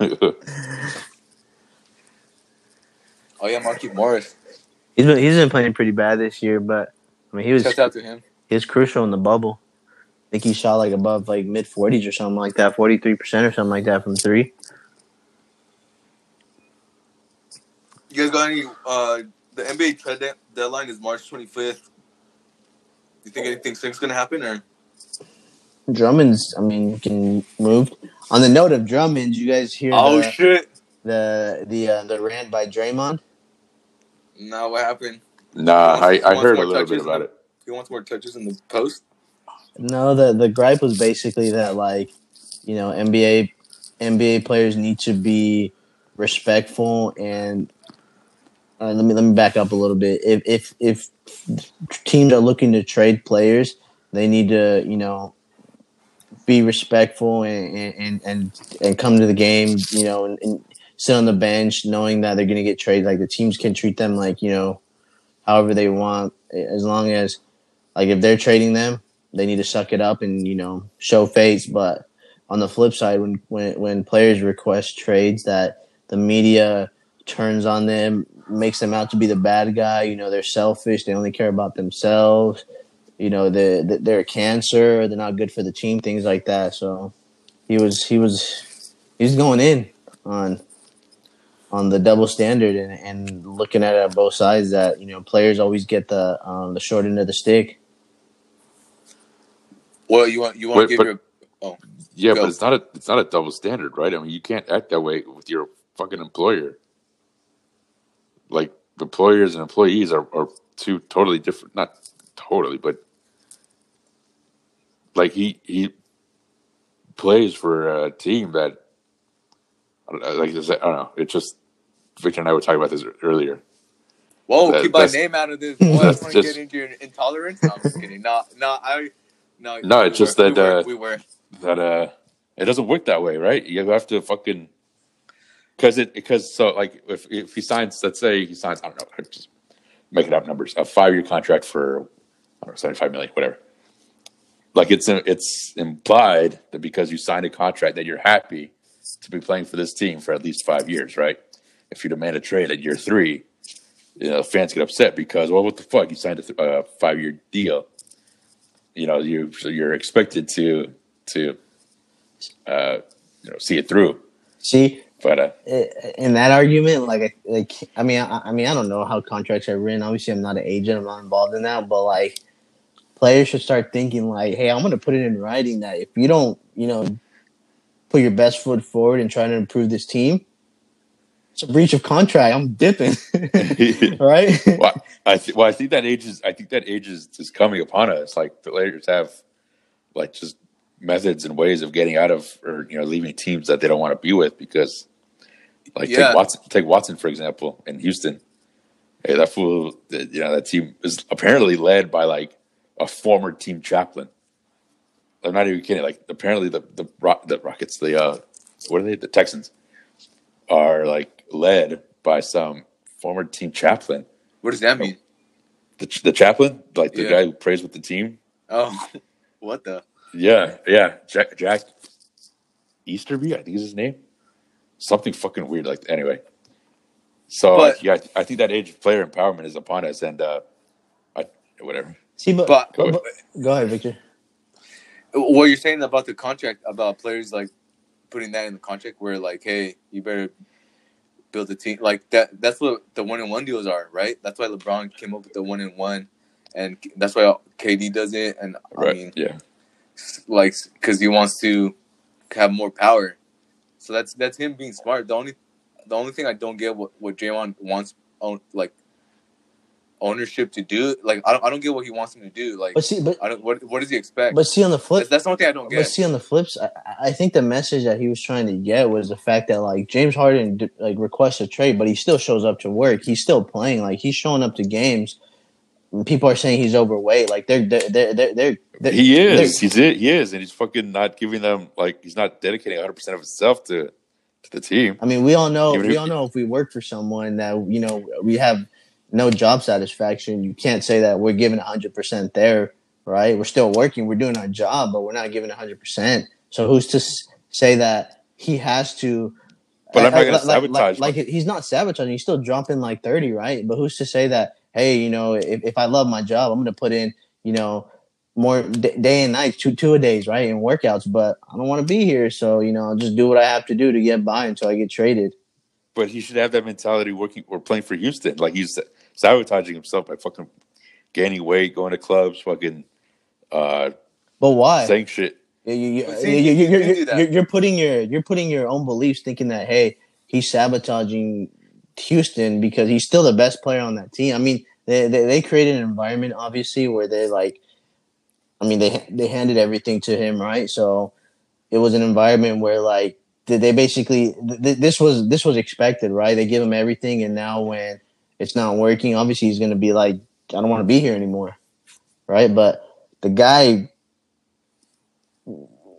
Oh yeah, Markieff Morris. He's been he's been playing pretty bad this year, but I mean, he was Shout out to him. he was crucial in the bubble. I think he shot like above like mid forties or something like that, forty three percent or something like that from three. You guys got any? Uh, the NBA trade de- deadline is March 25th. Do You think anything sick's gonna happen, or Drummond's, I mean, can move. On the note of Drummond, you guys hear oh the shit? the the, uh, the rant by Draymond? No, what happened? nah, I, I Wants heard a little bit touches. about it. He wants more touches in the post. No, the the gripe was basically that like, you know, NBA NBA players need to be respectful and uh, let me let me back up a little bit. If if if teams are looking to trade players, they need to you know be respectful and and and, and come to the game. You know, and, and sit on the bench knowing that they're going to get traded. Like the teams can treat them like you know, however they want, as long as like if they're trading them, they need to suck it up and you know show face. But on the flip side, when when when players request trades, that the media turns on them, makes them out to be the bad guy. You know, they're selfish. They only care about themselves. You know, they they're a cancer. They're not good for the team. Things like that. So he was he was he's going in on on the double standard and, and looking at it on both sides that you know players always get the um, the short end of the stick. Well, you want you want Wait, to give but- your oh Yeah, Go. but it's not a it's not a double standard, right? I mean, you can't act that way with your fucking employer. Like employers and employees are, are two totally different. Not totally, but like he he plays for a team that I like I don't know. It's just Victor and I were talking about this earlier. whoa, That- keep my name out of this. Boy, I that's want to just- get into your intolerance. No, I'm just kidding. No, no, I no. No, we it's just were, that, we were, uh, we were. that uh it doesn't work that way, right? You have to fucking because it because so like if if he signs, let's say he signs, I don't know, just making up numbers, a five year contract for I don't know, seventy five million, whatever. Like it's it's implied that because you signed a contract that you're happy to be playing for this team for at least five years, right? If you demand a trade at year three, you know fans get upset because well, what the fuck? You signed a th- uh, five year deal. You know you so you're expected to to uh, you know see it through. See, But uh, in that argument, like, like I mean, I, I mean, I don't know how contracts are written. Obviously, I'm not an agent. I'm not involved in that. But like, players should start thinking like, hey, I'm going to put it in writing that if you don't, you know, put your best foot forward and try to improve this team, it's a breach of contract. I'm dipping, right? well, I th- well, I think that age is I think that age is, is coming upon us. Like players have like just methods and ways of getting out of or you know leaving teams that they don't want to be with because like Yeah. take Watson take Watson for example in Houston. Hey, that fool, you know that team is apparently led by like a former team chaplain. I'm not even kidding. Like apparently the the the Rockets, the uh, what are they? The Texans are like led by some former team chaplain. What does that mean? The, the chaplain, like the Yeah. guy who prays with the team. Oh, what the? Yeah, yeah, Jack Jack Easterby, I think is his name. Something fucking weird. Like anyway, so But- yeah, I, I think that age of player empowerment is upon us, and uh, I whatever. See, but, But- but- but- go ahead, Victor. What you're saying about the contract about players like putting that in the contract where like, hey, you better build a team like that. That's what the one and one deals are, right? That's why LeBron came up with the one and one, and that's why KD does it. And I mean, yeah. like because he wants to have more power. So that's that's him being smart. The only the only thing I don't get what what Draymond wants own like ownership to do. Like I don't I don't get what he wants him to do. Like But see, but I don't what what does he expect? but see on the flip, that's, that's the only thing I don't get. But see, on the flips, I, I think the message that he was trying to get was the fact that like James Harden like requests a trade, but he still shows up to work. He's still playing. Like he's showing up to games. People are saying he's overweight. Like they're they're they're they're, they're, they're He is. they're- He's it. He is, and he's fucking not giving them like he's not dedicating 100 percent of himself to to the team. I mean, we all know Even we if- all know if we work for someone that you know we have no job satisfaction. You can't say that we're giving hundred percent there, right? We're still working. We're doing our job, but we're not giving hundred percent. So who's to say that he has to? But I'm not I- gonna like, like, like, he's not sabotaging. He's still dropping like thirty, right? But who's to say that? Hey, you know, if, if I love my job, I'm going to put in, you know, more d- day and night, two two a days, right, in workouts. But I don't want to be here, so you know, I'll just do what I have to do to get by until I get traded. But he should have that mentality working or playing for Houston. Like he's sabotaging himself by fucking gaining weight, going to clubs, fucking uh, But why? saying shit. You, you, you, you, you you're putting your you're putting your own beliefs, thinking that hey, he's sabotaging Houston because he's still the best player on that team. I mean, they, they they created an environment obviously where they like, I mean they they handed everything to him, right? So it was an environment where like they basically th- this was this was expected, right? They give him everything, and now when it's not working, obviously he's gonna be like, I don't want to be here anymore, right? But the guy,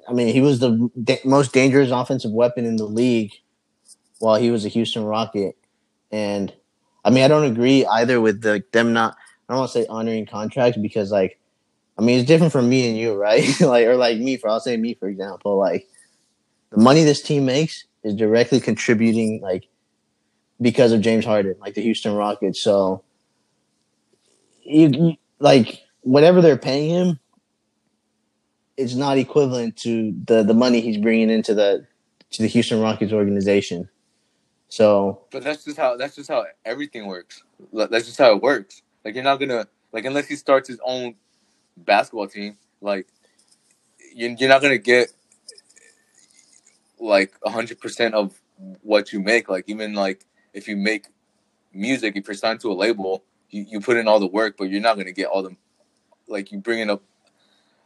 I mean, he was the da- most dangerous offensive weapon in the league while he was a Houston Rocket, and I mean, I don't agree either with the them not. I don't want to say honoring contracts because like, I mean, it's different for me and you, right? like, or like me for I'll say me for example, like the money this team makes is directly contributing like because of James Harden, like the Houston Rockets. So you, like whatever they're paying him, it's not equivalent to the the money he's bringing into the to the Houston Rockets organization. So But that's just how that's just how everything works. That's just how it works. Like you're not gonna like unless he starts his own basketball team. Like you- you're not gonna get like hundred percent of what you make. Like even like if you make music, if you're signed to a label, you, you put in all the work, but you're not gonna get all the like you bring in a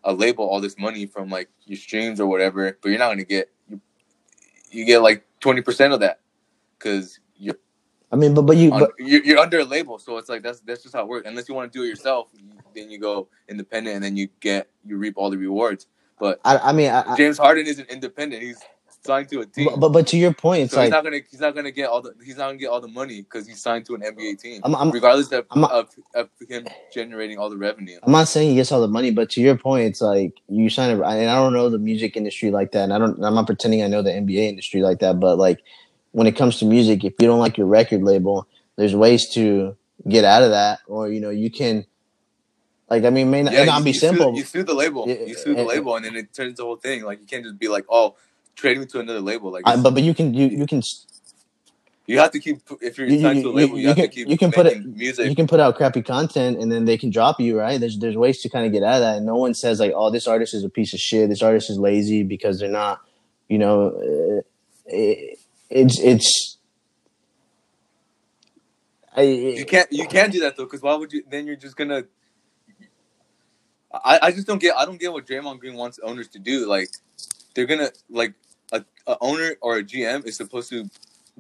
a label all this money from like your streams or whatever, but you're not gonna get you, you get like twenty percent of that because you're I mean, but but you on, but you're, you're under a label, so it's like that's that's just how it works. Unless you want to do it yourself, then you go independent, and then you get you reap all the rewards. But I I mean I, James Harden isn't independent; he's signed to a team, but, but but to your point, it's so he's not gonna he's not gonna get all the he's not gonna get all the money because he's signed to an NBA team, I'm- I'm- regardless of, I'm of of him generating all the revenue. I'm not saying he gets all the money, but to your point, it's like you sign a. And I don't know the music industry like that, and I don't. I'm not pretending I know the NBA industry like that. But like when it comes to music, if you don't like your record label, there's ways to get out of that, or you know you can. Like I mean, may not, it not you, be you sue- simple. you sue the label, Yeah, you sue the and- label, and then it turns the whole thing. Like you can't just be like, oh, trade me to another label. Like I, but but you can you you can you have to keep if you're You- signed you- to a label, you, you have can- to keep you can put it- music. you can put out crappy content and then they can drop you, right? There's there's ways to kind of get out of that. And no one says like, oh, this artist is a piece of shit. This artist is lazy because they're not, you know, uh, it, it's it's. I, You can't you can't do that though, because why would you? Then you're just gonna. I, I just don't get I don't get what Draymond Green wants owners to do. Like they're gonna like a, a owner or a GM is supposed to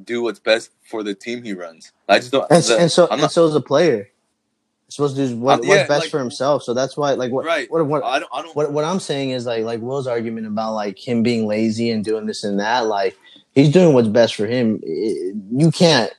do what's best for the team he runs. I just don't. and, the- and so I'm and not so is a player. Supposed to do what, Uh, what's best like- for himself. So that's why, like, what, right. what, what, I don't. I don't. what what I'm saying is like like Will's argument about like him being lazy and doing this and that. Like he's doing what's best for him. You can't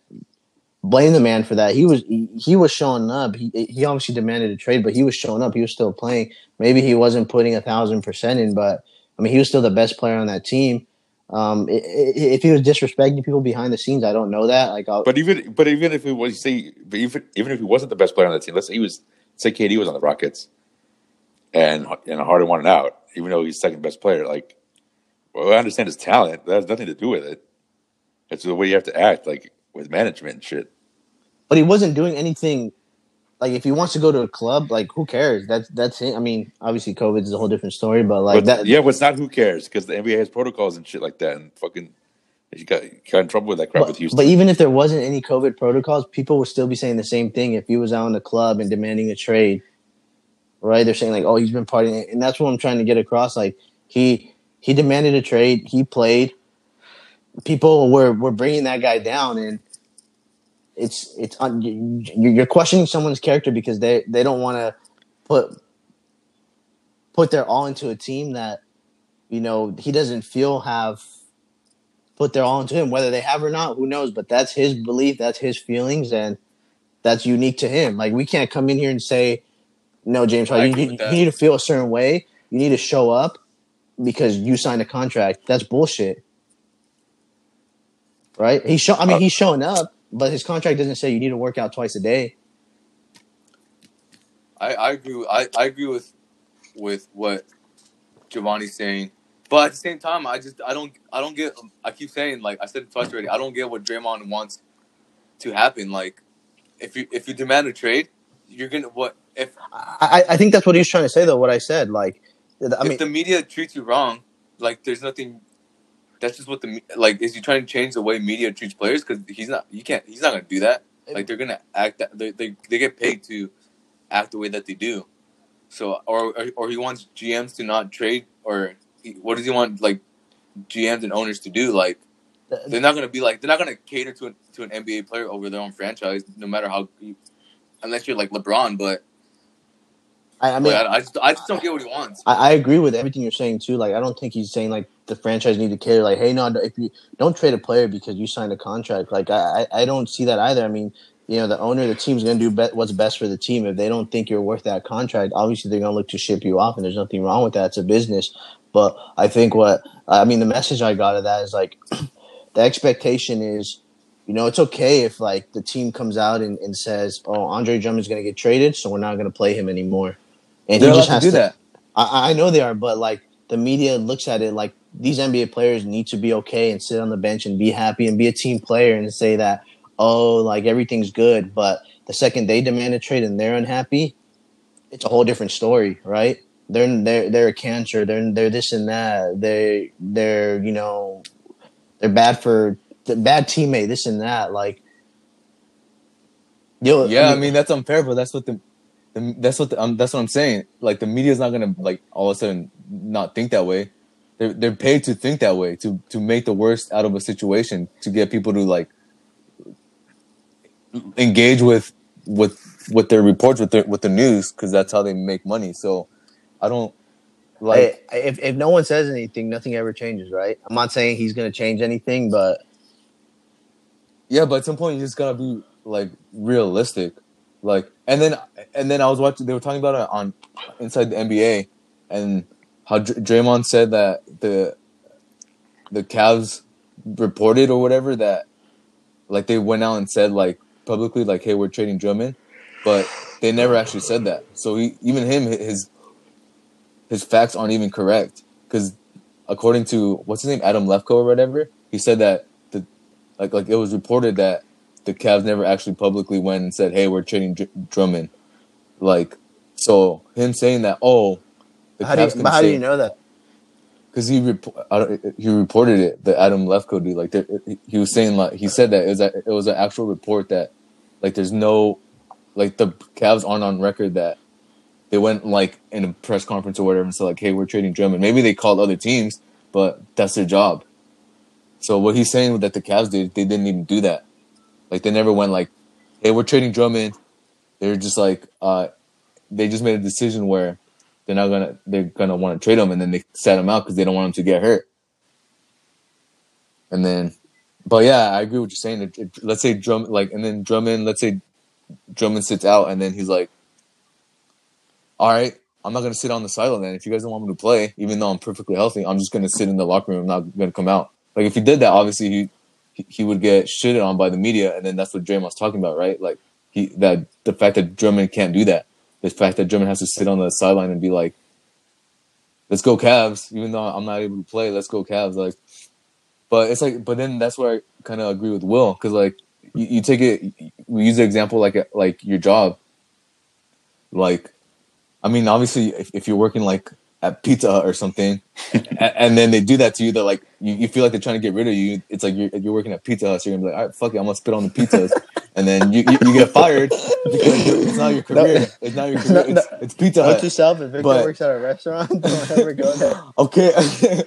blame the man for that. He was he, he was showing up. He he obviously demanded a trade, but he was showing up. He was still playing. Maybe he wasn't putting a thousand percent in, but I mean he was still the best player on that team. Um, if he was disrespecting people behind the scenes, I don't know that. Like, I'll, But even but even if it was say even even if he wasn't the best player on the team, let's say he was say KD was on the Rockets and and Harden wanted out, even though he's second best player, like well, I understand his talent. That has nothing to do with it. It's the way you have to act, like with management and shit. but he wasn't doing anything. Like, if he wants to go to a club, like, who cares? That's that's it. I mean, obviously, COVID is a whole different story, but like but that. yeah, but it's not who cares because the NBA has protocols and shit like that, and fucking you got, you got in trouble with that crap with But, Houston. but even if there wasn't any COVID protocols, people would still be saying the same thing if he was out in the club and demanding a trade. Right? They're saying like, "Oh, he's been partying," and that's what I'm trying to get across. Like he he demanded a trade. He played. People were were bringing that guy down, and it's it's you're questioning someone's character because they they don't want to put put their all into a team that you know he doesn't feel have put their all into him. Whether they have or not, who knows? But that's his belief, that's his feelings, and that's unique to him. Like we can't come in here and say, "No, James Harden, you, you need to feel a certain way. You need to show up because you signed a contract." That's bullshit, right? He's show. I mean, he's showing up, but his contract doesn't say you need to work out twice a day. I, I agree. With, I, I agree with with what Giovanni's saying, but at the same time, I just I don't I don't get. I keep saying like I said it twice already. I don't get what Draymond wants to happen. Like if you if you demand a trade, you're gonna what if I, I I think that's what he's trying to say, though. What I said, like, I mean, if the media treats you wrong, like there's nothing. That's just what the like is. You trying to change the way media treats players because he's not. You can't. He's not gonna do that. like they're gonna act. They, they they get paid to act the way that they do. So or or, or he wants GMs to not trade or he, what does he want like GMs and owners to do? Like they're not gonna be like they're not gonna cater to an, to an NBA player over their own franchise, no matter how, unless you're like LeBron. But I, I mean, I, I just I just don't get what he wants. I, I agree with everything you're saying too. Like, I don't think he's saying like the franchise need to care. Like, hey, no, if you don't trade a player because you signed a contract, like I, I don't see that either. I mean, you know, the owner, of the team's going to do be- what's best for the team. If they don't think you're worth that contract, obviously they're going to look to ship you off, and there's nothing wrong with that. It's a business. But I think what I mean, the message I got of that is like the expectation is. You know, it's okay if like the team comes out and, and says, "Oh, Andre Drummond's going to get traded, so we're not going to play him anymore," and They're he just to do to that. I, I know they are, but like the media looks at it like these NBA players need to be okay and sit on the bench and be happy and be a team player and say that oh like everything's good. But the second they demand a trade and they're unhappy, it's a whole different story, right? They're they're they're a cancer. They're they're this and that. They they're you know they're bad for the bad teammate. This and that. Like yo, Yeah, I mean that's unfair, but that's what the that's what the, um, that's what I'm saying. Like the media's not gonna like all of a sudden not think that way. They're they're paid to think that way to to make the worst out of a situation to get people to like engage with with with their reports with their with the news because that's how they make money. So I don't like Hey, if if no one says anything, nothing ever changes, right? I'm not saying he's going to change anything, but Yeah, but at some point you just gotta be like realistic, like and then and then I was watching. They were talking about it on inside the NBA and how Dr- Draymond said that the the Cavs reported or whatever that like they went out and said like publicly like hey we're trading Drummond, but they never actually said that. So he, even him his his facts aren't even correct because according to what's his name Adam Lefkoe or whatever he said that the like like it was reported that the Cavs never actually publicly went and said, "Hey, we're trading Dr- Drummond." Like, so him saying that, oh, the how do you, how do you know that? Because he rep- he reported it, the Adam Lefkoe dude. Like, he was saying like he said that it was a, it was an actual report that like there's no like the Cavs aren't on record that they went like in a press conference or whatever and said like, "Hey, we're trading Drummond." Maybe they called other teams, but that's their job. So what he's saying that the Cavs did, they didn't even do that. Like they never went like, "Hey, we're trading Drummond." They're just like, uh, they just made a decision where they're not gonna they're gonna want to trade him, and then they sat him out because they don't want him to get hurt. And then, but yeah, I agree with you're saying. Let's say Drum like, and then Drummond, let's say Drummond sits out, and then he's like, "All right, I'm not gonna sit on the sideline. Then if you guys don't want me to play, even though I'm perfectly healthy, I'm just gonna sit in the locker room. I'm not gonna come out." Like if he did that, obviously he he, would get shitted on by the media, and then that's what Draymond's talking about, right? Like he that the fact that Drummond can't do that, the fact that Drummond has to sit on the sideline and be like, "Let's go Cavs," even though I'm not able to play. Let's go Cavs, like. But it's like, but then that's where I kind of agree with Will because like you, you take it, we use the example like like your job. Like, I mean, obviously, if, if you're working like at Pizza Hut or something, and, and then they do that to you, they're like, you, you feel like they're trying to get rid of you. It's like you're, you're working at Pizza Hut, so you're gonna be like, all right, fuck it, I'm gonna spit on the pizzas, and then you, you, you get fired because it's not your career. It's not your career. It's, it's Pizza Hut. to self: If Victor But- works at a restaurant, don't ever go there. Okay.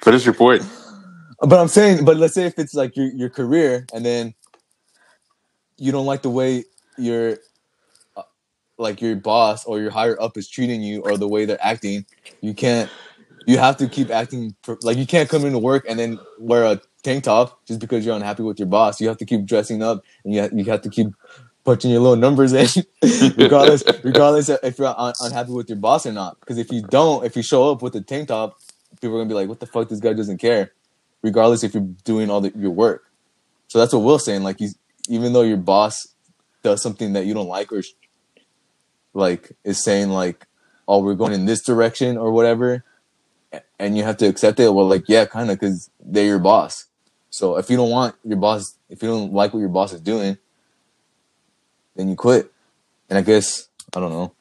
Put his report. But I'm saying, but let's say if it's like your your career, and then you don't like the way your uh, like your boss or your higher up is treating you, or the way they're acting, you can't. You have to keep acting like you can't come into work and then wear a tank top just because you're unhappy with your boss. You have to keep dressing up, and you ha- you have to keep punching your little numbers in, regardless regardless if you're un- unhappy with your boss or not. Because if you don't, if you show up with a tank top, people are gonna be like, "What the fuck? This guy doesn't care." regardless if you're doing all the, your work. So that's what Will's saying. Like he's even though your boss does something that you don't like or like is saying like, "Oh, we're going in this direction" or whatever, and you have to accept it. Well, like yeah, kind of because they're your boss. So if you don't want your boss, if you don't like what your boss is doing, then you quit. And I guess I don't know.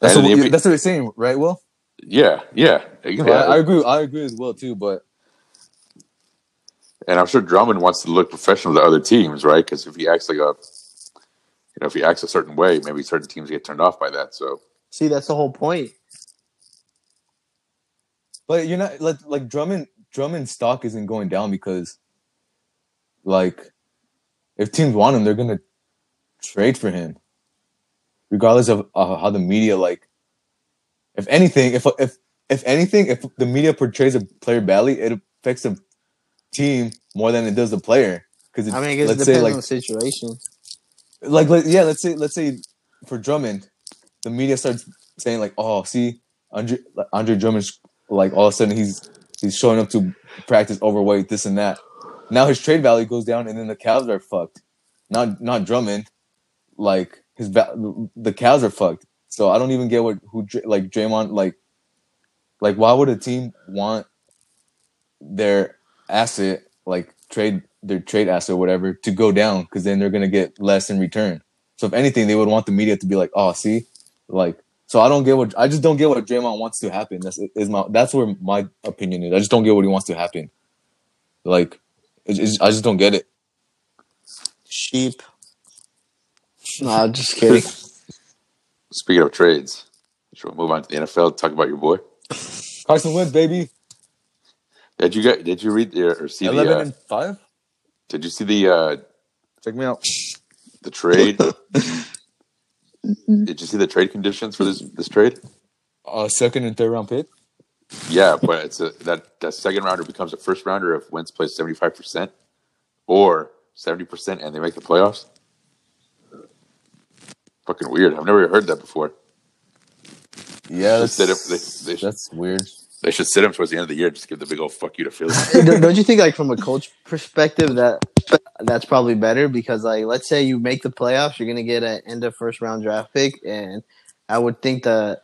That's what, NBA that's what you're saying, right, Will? Yeah, yeah, exactly. I, I agree. I agree as well too, but And I'm sure Drummond wants to look professional to other teams, right? Because if he acts like a, you know, if he acts a certain way, maybe certain teams get turned off by that. So See, that's the whole point. But you're not like like Drummond Drummond's stock isn't going down because like if teams want him, they're gonna trade for him, regardless of uh, how the media like. If anything, if if if anything, if the media portrays a player badly, it affects the team more than it does the player. Because I mean, I guess it let's depends say like on the situation. Like yeah, let's say let's say for Drummond, the media starts saying like, oh, see, Andre Andre Drummond's like all of a sudden he's he's showing up to practice overweight, this and that. Now his trade value goes down, and then the Cavs are fucked. Not not Drummond, like his va- the Cavs are fucked. So I don't even get what who like Draymond like like why would a team want their asset like trade their trade asset or whatever to go down because then they're gonna get less in return. So if anything, they would want the media to be like, oh, see, like. So I don't get what I just don't get what Draymond wants to happen. That's is my that's where my opinion is. I just don't get what he wants to happen. Like, it's, it's, I just don't get it. Sheep. Nah, just kidding. speaking of trades, should we move on to the NFL? Talk about your boy. Carson Wentz, baby, Did you get? Did you read the, or see eleven the? Uh, and five. Did you see the uh, Check me out. the trade? did you see the trade conditions for this this trade? Uh, second and third round pick. Yeah, but it's a, that that second rounder becomes a first rounder if Wentz plays seventy five percent or seventy percent and they make the playoffs. Fucking weird. I've never heard that before. Yeah, Just sit him, that's, they, they, should, that's weird. They should sit him towards the end of the year. Just give the big old fuck you to Philly. don't don't you think like from a coach perspective that that's probably better because like let's say you make the playoffs you're gonna get an end of first round draft pick and i would think that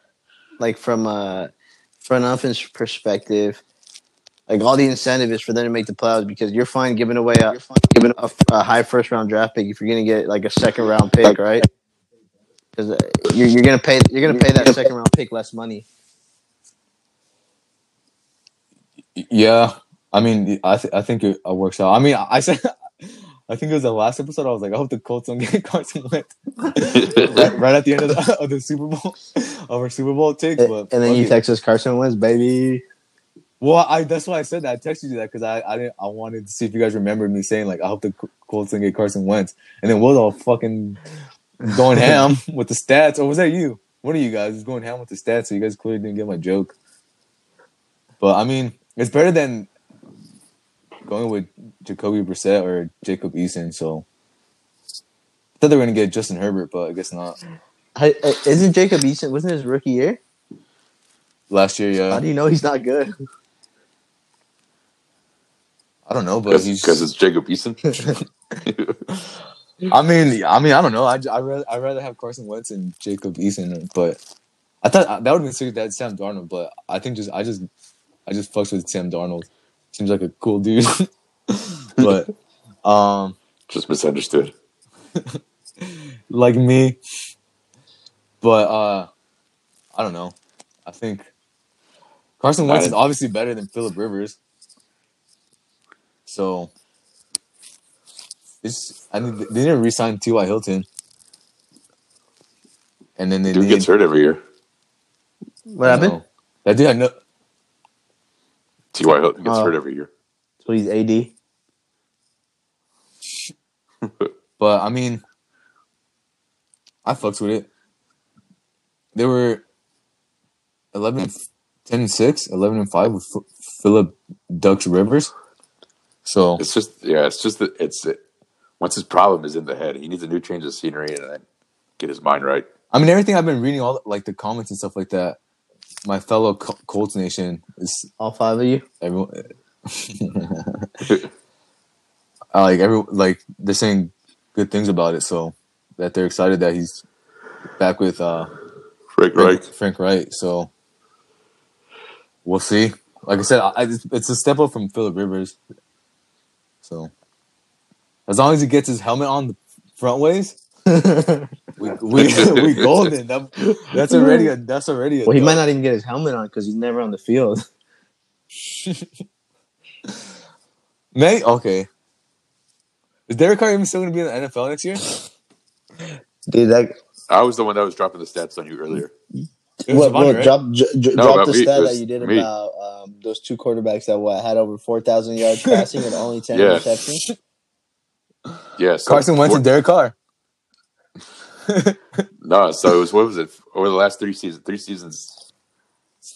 like from a front office perspective like all the incentive is for them to make the playoffs because you're fine giving away a, giving a, a high first round draft pick if you're gonna get like a second round pick right because uh, you're, you're gonna pay you're gonna pay that second round pick less money Yeah, I mean, I th- I think it works out. I mean, I said, I think it was the last episode. I was like, I hope the Colts don't get Carson Wentz right, right at the end of the, of the Super Bowl of our Super Bowl takes. and, But and then you it. text us carson wentz baby Well, I that's why I said that. I texted you that because I I didn't I wanted to see if you guys remembered me saying like I hope the Colts don't get Carson Wentz, and then Will's all fucking going ham with the stats. Or was that you? One of you guys was going ham with the stats, so you guys clearly didn't get my joke. But I mean, it's better than going with Jacoby Brissett or Jacob Eason. So I thought they were gonna get Justin Herbert, but I guess not. Hey, uh, isn't Jacob Eason? Wasn't his rookie year? Last year, yeah. How do you know he's not good? I don't know, but he's because it's Jacob Eason. I mean, I mean, I don't know. I I rather I rather have Carson Wentz and Jacob Eason, but I thought that would have been sick. That Sam Darnold, but I think just I just I just fucks with Sam Darnold. Seems like a cool dude, but um, Just misunderstood. like me. But uh, I don't know. I think Carson Wentz is obviously better than Philip Rivers. So it's I mean they didn't re-sign T.Y. Hilton, and then they Dude needed- gets hurt every year. What happened? No. That dude had no. T.Y. Hilton gets Oh. hurt uh, every year. So he's AD. But I mean, I fucks with it. They were 11, and 10 and 6, 11 and 5 with F- Philip Ducks Rivers. So, It's just yeah, it's just that it's it, once his problem is in the head, he needs a new change of scenery and then get his mind right. I mean, everything I've been reading, all like the comments and stuff like that, my fellow Col- Colts Nation is All five of you. everyone. I like every like they're saying good things about it, so that they're excited that he's back with uh Frank Frank, Reich. Frank Wright. So we'll see. Like I said, I, it's, it's a step up from Philip Rivers. So as long as he gets his helmet on the front ways, we we, we golden. That, that's already a that's already a Well, he dub. might not even get his helmet on because he's never on the field. May okay. Is Derek Carr even still going to be in the NFL next year? Dude, that I was the one that was dropping the stats on you earlier. What, Giovanni, what, right? drop j- j- No, drop the me. Stat that you did me. about um, those two quarterbacks that what had over four thousand yards passing and only ten Yeah. receptions. Yeah, so Carson Wentz four- and Derek Carr. No, so it was what was it over the last three seasons? Three seasons,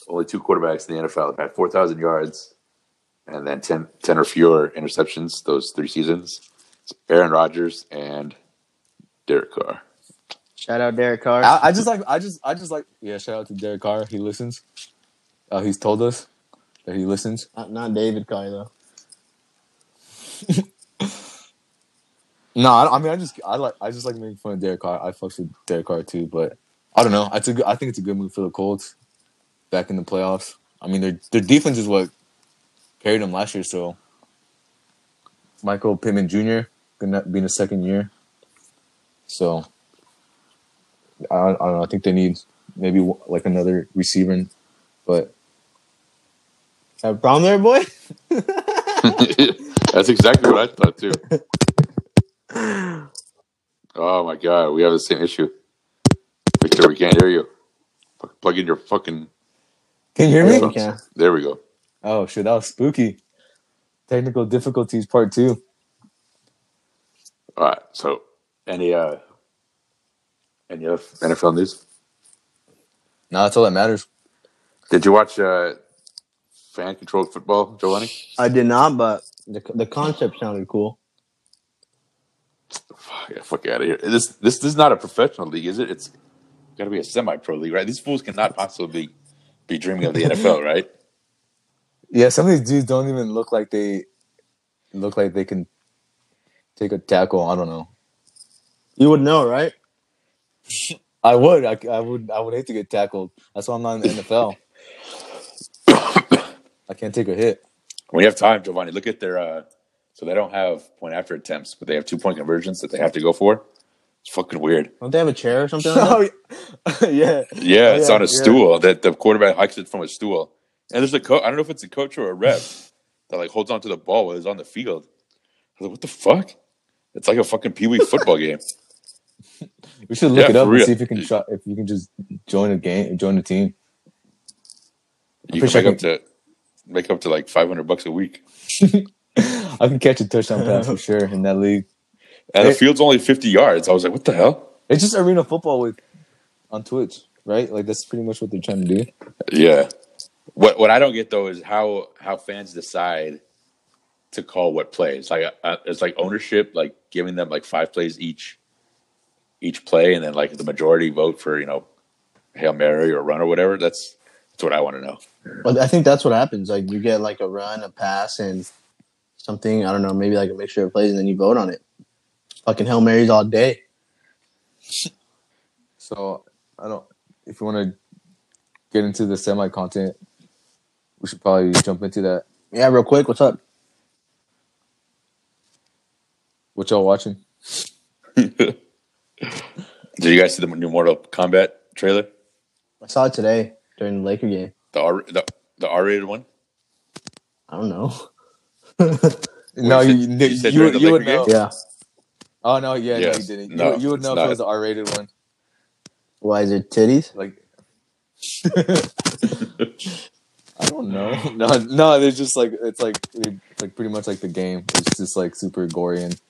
only two quarterbacks in the NFL have had four thousand yards, and then 10, 10 or fewer interceptions. Those three seasons, it's Aaron Rodgers and Derek Carr. Shout out Derek Carr. I, I just like I just I just like yeah. Shout out to Derek Carr. He listens. Uh, he's told us that he listens. not, not David Carr though. No, I, I mean I just I like I just like making fun of Derek Carr. I fucks with Derek Carr too, but I don't know. It's a good, I think it's a good move for the Colts back in the playoffs. I mean their their defense is what carried them last year. So Michael Pittman Jr. gonna be in the second year. So I, I don't know. I think they need maybe like another receiver, but Have a problem there, boy? That's exactly what I thought too. Oh my god, we have the same issue. Victor, we can't hear you. Fuck, Plug in your fucking. can you hear me? we can. There we go. Oh shit, that was spooky. Technical difficulties part two. All right. So, any uh, any other NFL news? No, that's all that matters. Did you watch uh, fan controlled football, Giovanni? I did not, but the the concept sounded cool. Fuck, yeah, fuck out of here. This this this is not a professional league, is it? It's got to be a semi pro league, right? These fools cannot possibly be, be dreaming of the NFL, right? Yeah, some of these dudes don't even look like they look like they can take a tackle. I don't know. You would know, right? I would. I, I would. I would hate to get tackled. That's why I'm not in the NFL. I can't take a hit. When you have time, Giovanni, look at their. Uh, so they don't have point after attempts, but they have two point conversions that they have to go for. It's fucking weird. Don't they have a chair or something? Like oh yeah. Yeah, Oh, it's yeah, on a yeah. stool that the quarterback hikes it from a stool. And there's a coach. I don't know if it's a coach or a ref that like holds onto the ball while he's on the field. I was like, what the fuck? It's like a fucking pee wee football game. We should look Yeah, it up and see if you can try, if you can just join a game, join a team. You can sure make up to make up to like five hundred bucks a week, I can catch a touchdown pass for sure in that league. and the field's only fifty yards. I was like, what the hell? It's just arena football with on Twitch, right? Like that's pretty much what they're trying to do. Yeah. What what I don't get though is how how fans decide to call what plays. Like uh, it's like ownership, like giving them like five plays each each play, and then like the majority vote for you know hail mary or run or whatever. That's that's what I want to know. Well, I think that's what happens. Like you get like a run, a pass, and something. I don't know, maybe like a mixture of plays, and then you vote on it. Fucking hail marys all day. So I don't. If you want to get into the semi content, we should probably jump into that. Yeah, real quick. What's up? What y'all watching? Did you guys see the new Mortal Kombat trailer? I saw it today during the Laker game. The R the, the R rated one. I don't know. No, you you said- you, you you, during the you would know. game? Yeah. Oh no, yeah, no, Yes. you didn't. No, you, you would it's know if it was the R-rated one. Why is it titties? Like, I don't know. No, no, they're just like it's like it's like pretty much like the game. It's just like super gory and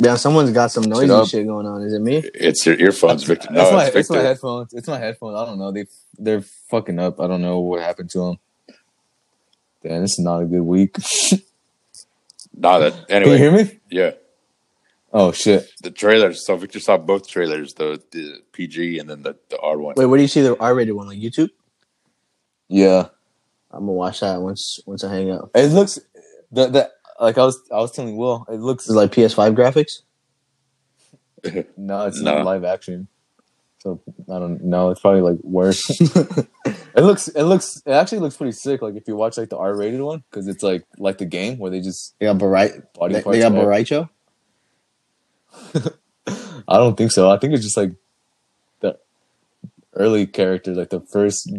Yeah, someone's got some noisy up. shit going on. Is it me? It's your earphones, Victor. No, it's my it's it's my headphones. It's my headphones. I don't know. They they're fucking up. I don't know what happened to them. Damn, this is not a good week. Nah, that Can you anyway. hear me? Yeah, Oh shit! the trailers. So Victor saw both trailers, the the PG and then the, the R one. Wait, where do you see the R-rated one? on YouTube? Yeah, I'm gonna watch that once once I hang up. it looks the the like I was I was telling Will. It looks This is like PS5 graphics. no, it's No. not live action. So I don't know. It's probably like worse. it looks it looks it actually looks pretty sick. Like if you watch like the R rated one because it's like like the game where they just They got Barai- body they, parts. they got and I don't think so. I think it's just like the early characters, like the first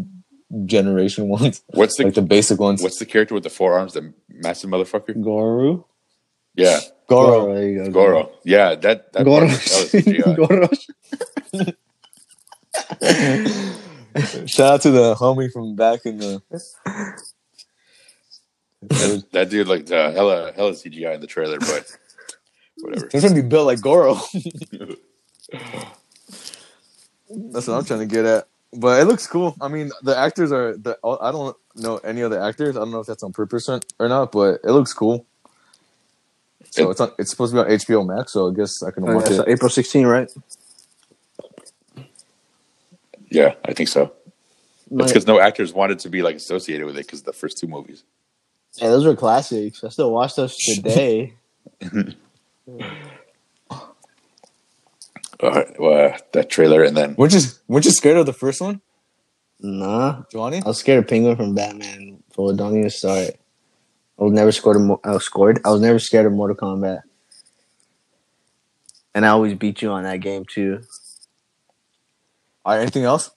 generation ones, What's the like the basic ones. what's the character with the four arms? The massive motherfucker. Goro. Yeah, Goro? There you go. Goro. Yeah, that that, Goro. part, that was CGI. Goro. Shout out to the homie from back in the. that, that dude looked uh, hella hella CGI in the trailer, but whatever. He's gonna be built like Goro. That's what I'm trying to get at. But it looks cool. I mean, the actors are the. I don't know any other actors. I don't know if that's on purpose or not, but it looks cool. So It- it's on, it's supposed to be on HBO Max. So I guess I can Oh, watch yeah, so it. April 16, right? Yeah, I think so. It's Like, because no actors wanted to be like associated with it because the first two movies. yeah, those were classics. I still watch those today. All right, well, uh, that trailer and then Weren't you weren't you scared of the first one, nah, Johnny? I was scared of Penguin from Batman. So don't even start. I was never scored. A mo- I was scored. I was never scared of Mortal Kombat. And I always beat you on that game too. Anything else?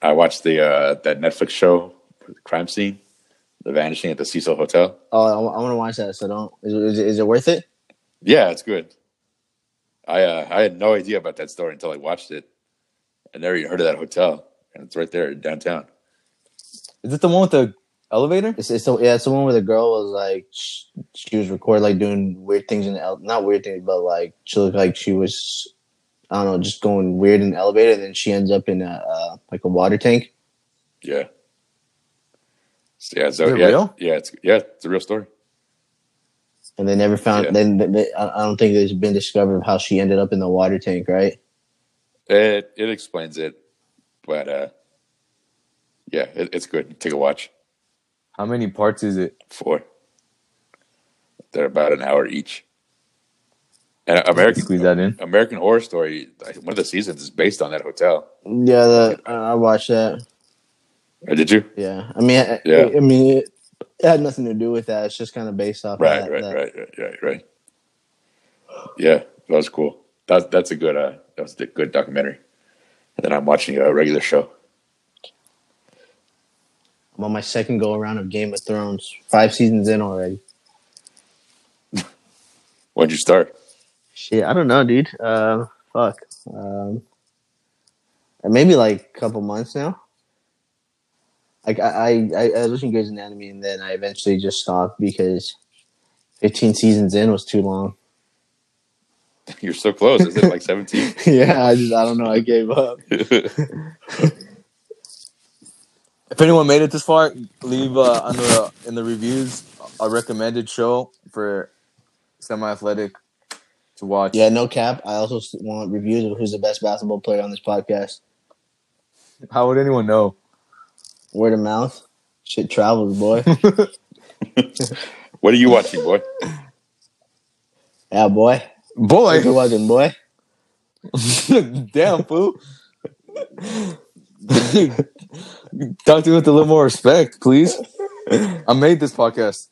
I watched the uh, that Netflix show, Crime Scene, The Vanishing at the Cecil Hotel. Oh, I, want to watch that. So don't. Is, it- is, it, is it worth it? Yeah, it's good. I uh, I had no idea about that story until I watched it. I never even heard of that hotel, and it's right there downtown. Is it the one with the elevator? It's, it's the, yeah, it's the one where the girl was like sh- she was recorded like doing weird things in the ele- not weird things, but like she looked like she was I don't know, just going weird in the elevator. And then she ends up in a uh, like a water tank. Yeah. So, yeah, so, Is it yeah, real? yeah, it's yeah, it's a real story. And they never found. Yeah. Then then they, I I don't think there's been discovered of how she ended up in the water tank, right? It it explains it, but uh, yeah, it, it's good. Take a watch. How many parts is it? Four. They're about an hour each. And American Squeeze that in. American Horror Story, one of the seasons is based on that hotel. Yeah, the, I watched that. Or did you? Yeah, I mean, I, Yeah. I, mean, it, it had nothing to do with that. It's just kind of based off. Right, of that, right, that- right, right, right, right. Yeah, that was cool. That that's a good uh that was a good documentary. And then I'm watching a regular show. I'm on my second go around of Game of Thrones. Five seasons in already. When'd you start? Shit, I don't know, dude. Uh, fuck. Um, maybe like a couple months now. Like I, I, I was watching Grey's Anatomy, and then I eventually just stopped because 15 seasons in was too long. You're so close. Is it like 17? yeah, I just, I don't know. I gave up. If anyone made it this far, leave uh, on the in the reviews a recommended show for semi-athletic to watch. Yeah, no cap. I also want reviews of who's the best basketball player on this podcast. How would anyone know? Word of mouth. Shit travels, boy. what are you watching, boy? yeah, boy. Boy, What you watching, boy? damn fool. Talk to me with a little more respect, please. I made this podcast.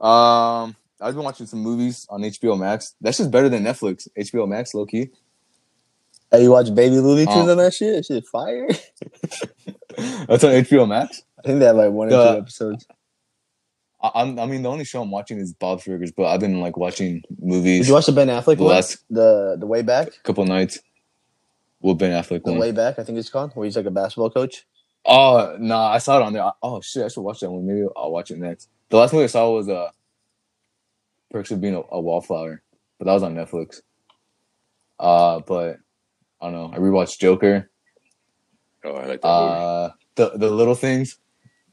Um, I've been watching some movies on HBO Max. That's just better than Netflix. HBO Max, low key. Hey, you watch Baby Looney Tunes Oh. on that shit? Shit fire. That's on HBO Max. I think they have like one or Uh, two episodes. I, I'm, I mean, the only show I'm watching is Bob's Burgers, but I've been like watching movies. Did you watch the Ben Affleck the one? last The the way back, couple nights. Will Ben Affleck the one? way back. I think it's called where he's like a basketball coach. Oh no, I saw it on there. Oh shit, I should watch that one. Maybe I'll watch it next. The last movie I saw was uh Perks of Being a, a Wallflower, but that was on Netflix. Uh, but I don't know. I rewatched Joker. Oh, I like that movie. Uh, the the little things.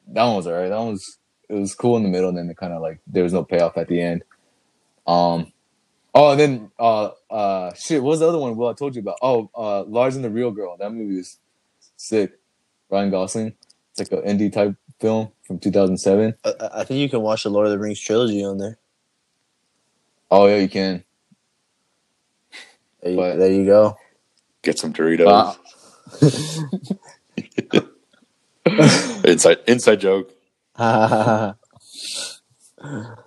That one was alright. That one was it was cool in the middle, and then it kind of like there was no payoff at the end. Um. Oh, and then uh uh shit. What was the other one? Well, I told you about. Oh, uh, Lars and the Real Girl. That movie is sick. Ryan Gosling. It's like an indie type film from 2007. I, I think you can watch the Lord of the Rings trilogy on there. Oh yeah, you can. There you, But- there you go. Get some Doritos. Uh, inside inside joke.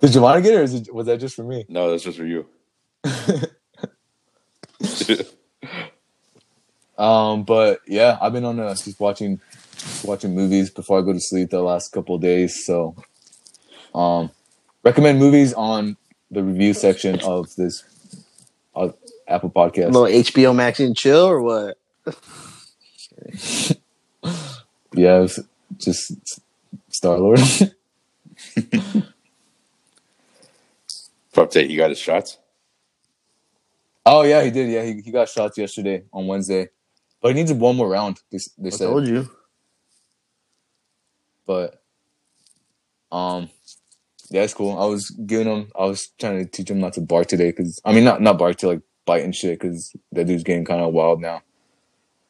Did you want to get it, or is it, was that just for me? No, that's just for you. Um, but yeah, I've been on a just watching watching movies before I go to sleep the last couple of days. So, um, recommend movies on the review section of this uh, Apple A Podcast. little HBO Max and chill or what? Yeah, it was just Star Lord. Update, you got his shots? oh yeah, he did. Yeah, he, he got shots yesterday on Wednesday, but he needs one more round. They, they I said. told you. but um yeah it's cool. I was giving him i was trying to teach him not to bark today because i mean not not bark to like bite and shit because that dude's getting kind of wild now.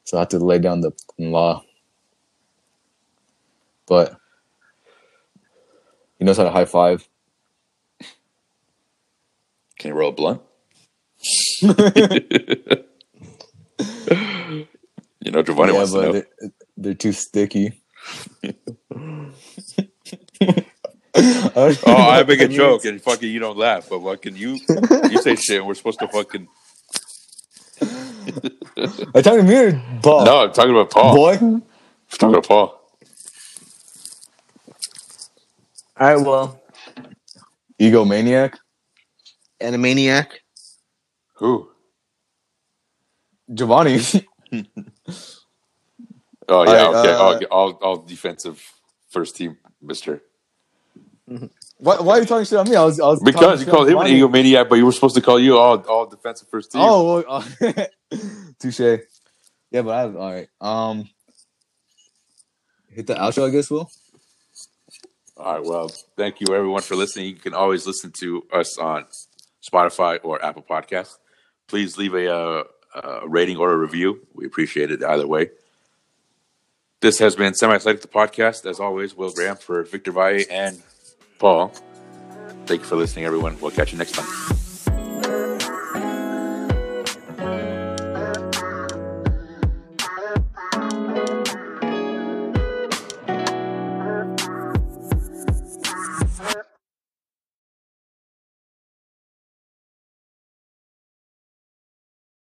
So i have to lay down the law. But he knows how to high five. Can you roll a blunt? You know, Giovanni yeah wants to know. they're, they're too sticky Oh, I make a joke and fucking you don't laugh, but what can you you say shit and we're supposed to fucking I'm talking to me or Paul? No, I'm talking about Paul. Boy? I'm talking about Paul. All right, well, Egomaniac? Animaniac. Who? Giovanni. Oh yeah, All right, okay. uh, all, all all defensive first team, Mister. Why, why are you talking shit on me? I was, I was Because you called him an egomaniac, but you were supposed to call you all all defensive first team. Oh, well, uh, touche. Yeah, but I all right. Um, hit the outro, I guess. Will All right. Well, thank you everyone for listening. You can always listen to us on Spotify or Apple Podcasts. Please leave a, uh, a rating or a review. We appreciate it either way. This has been Semi Athletic the podcast. As always, Will Graham for Victor Valle and Paul. Thank you for listening, everyone. We'll catch you next time.